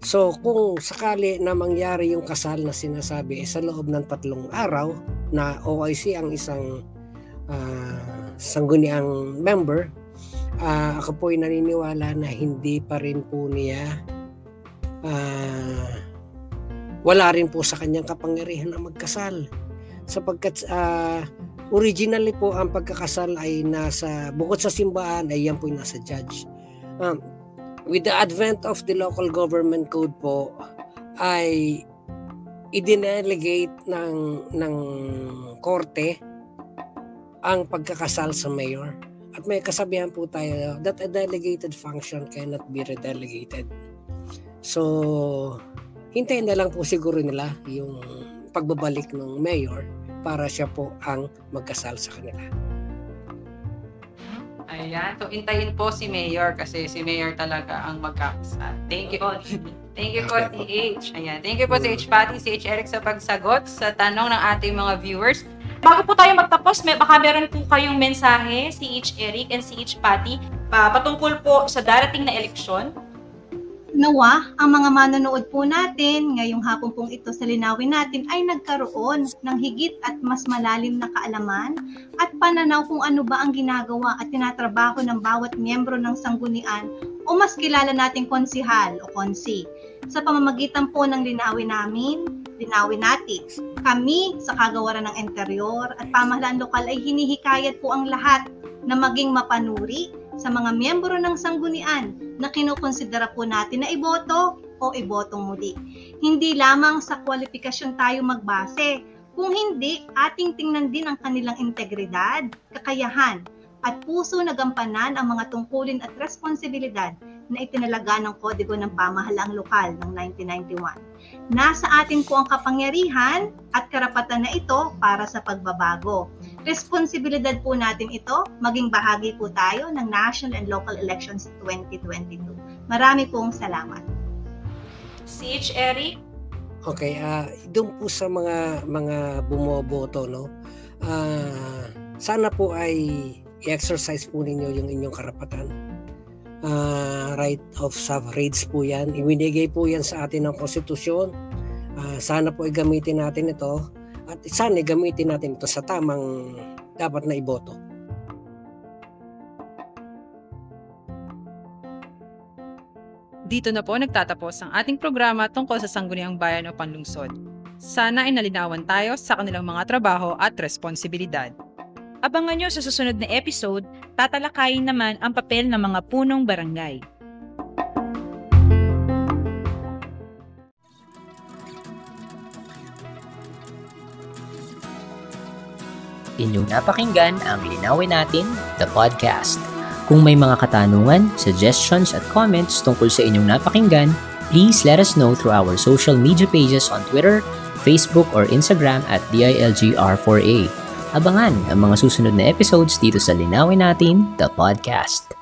So kung sakali na mangyari yung kasal na sinasabi eh, sa loob ng tatlong araw na OIC ang isang uh, sangguniang member, uh, ako po ay naniniwala na hindi pa rin po niya uh, wala rin po sa kanyang kapangyarihan na magkasal sapagkat uh, originally po ang pagkakasal ay nasa bukod sa simbahan ay yan po yung nasa judge. Um, with the advent of the local government code po ay idinelegate ng ng korte ang pagkakasal sa mayor. At may kasabihan po tayo that a delegated function cannot be redelegated. So, hintayin na lang po siguro nila yung pagbabalik ng mayor para siya po ang magkasal sa kanila. Ayan. So, intayin po si Mayor kasi si Mayor talaga ang magkakasal. Thank you. Thank you po, CH. Ayan. Thank you po, CH Patty, CH Eric sa pagsagot sa tanong ng ating mga viewers. Bago po tayo magtapos, may, baka meron po kayong mensahe, CH Eric and CH Patty, pa, patungkol po sa darating na eleksyon Nawa, ang mga manonood po natin ngayong hapon pong ito sa linawin natin ay nagkaroon ng higit at mas malalim na kaalaman at pananaw kung ano ba ang ginagawa at tinatrabaho ng bawat miyembro ng sanggunian o mas kilala nating konsihal o konsi. Sa pamamagitan po ng linawin namin, linawin natin, kami sa kagawaran ng interior at pamahalaan lokal ay hinihikayat po ang lahat na maging mapanuri sa mga miyembro ng sanggunian na kinukonsidera po natin na iboto o ibotong muli. Hindi lamang sa kwalifikasyon tayo magbase, kung hindi, ating tingnan din ang kanilang integridad, kakayahan, at puso na gampanan ang mga tungkulin at responsibilidad na itinalaga ng Kodigo ng Pamahalaang Lokal ng 1991. Nasa atin po ang kapangyarihan at karapatan na ito para sa pagbabago. Responsibilidad po natin ito, maging bahagi po tayo ng national and local elections 2022. Marami pong salamat. CH Eric? Okay, uh, doon po sa mga mga bumoboto, no? Uh, sana po ay i-exercise po ninyo yung inyong karapatan. Uh, right of suffrage po yan. Ibinigay po yan sa atin ng konstitusyon Ah, sana po ay gamitin natin ito at sana gamitin natin ito sa tamang dapat na iboto. Dito na po nagtatapos ang ating programa tungkol sa Sangguniang Bayan o Panlungsod. Sana ay nalinawan tayo sa kanilang mga trabaho at responsibilidad. Abangan nyo sa susunod na episode, tatalakayin naman ang papel ng mga punong barangay. Inyong napakinggan ang Linawin Natin, the podcast. Kung may mga katanungan, suggestions at comments tungkol sa inyong napakinggan, please let us know through our social media pages on Twitter, Facebook, or Instagram at DILGR4A. Abangan ang mga susunod na episodes dito sa Linawin Natin, the podcast.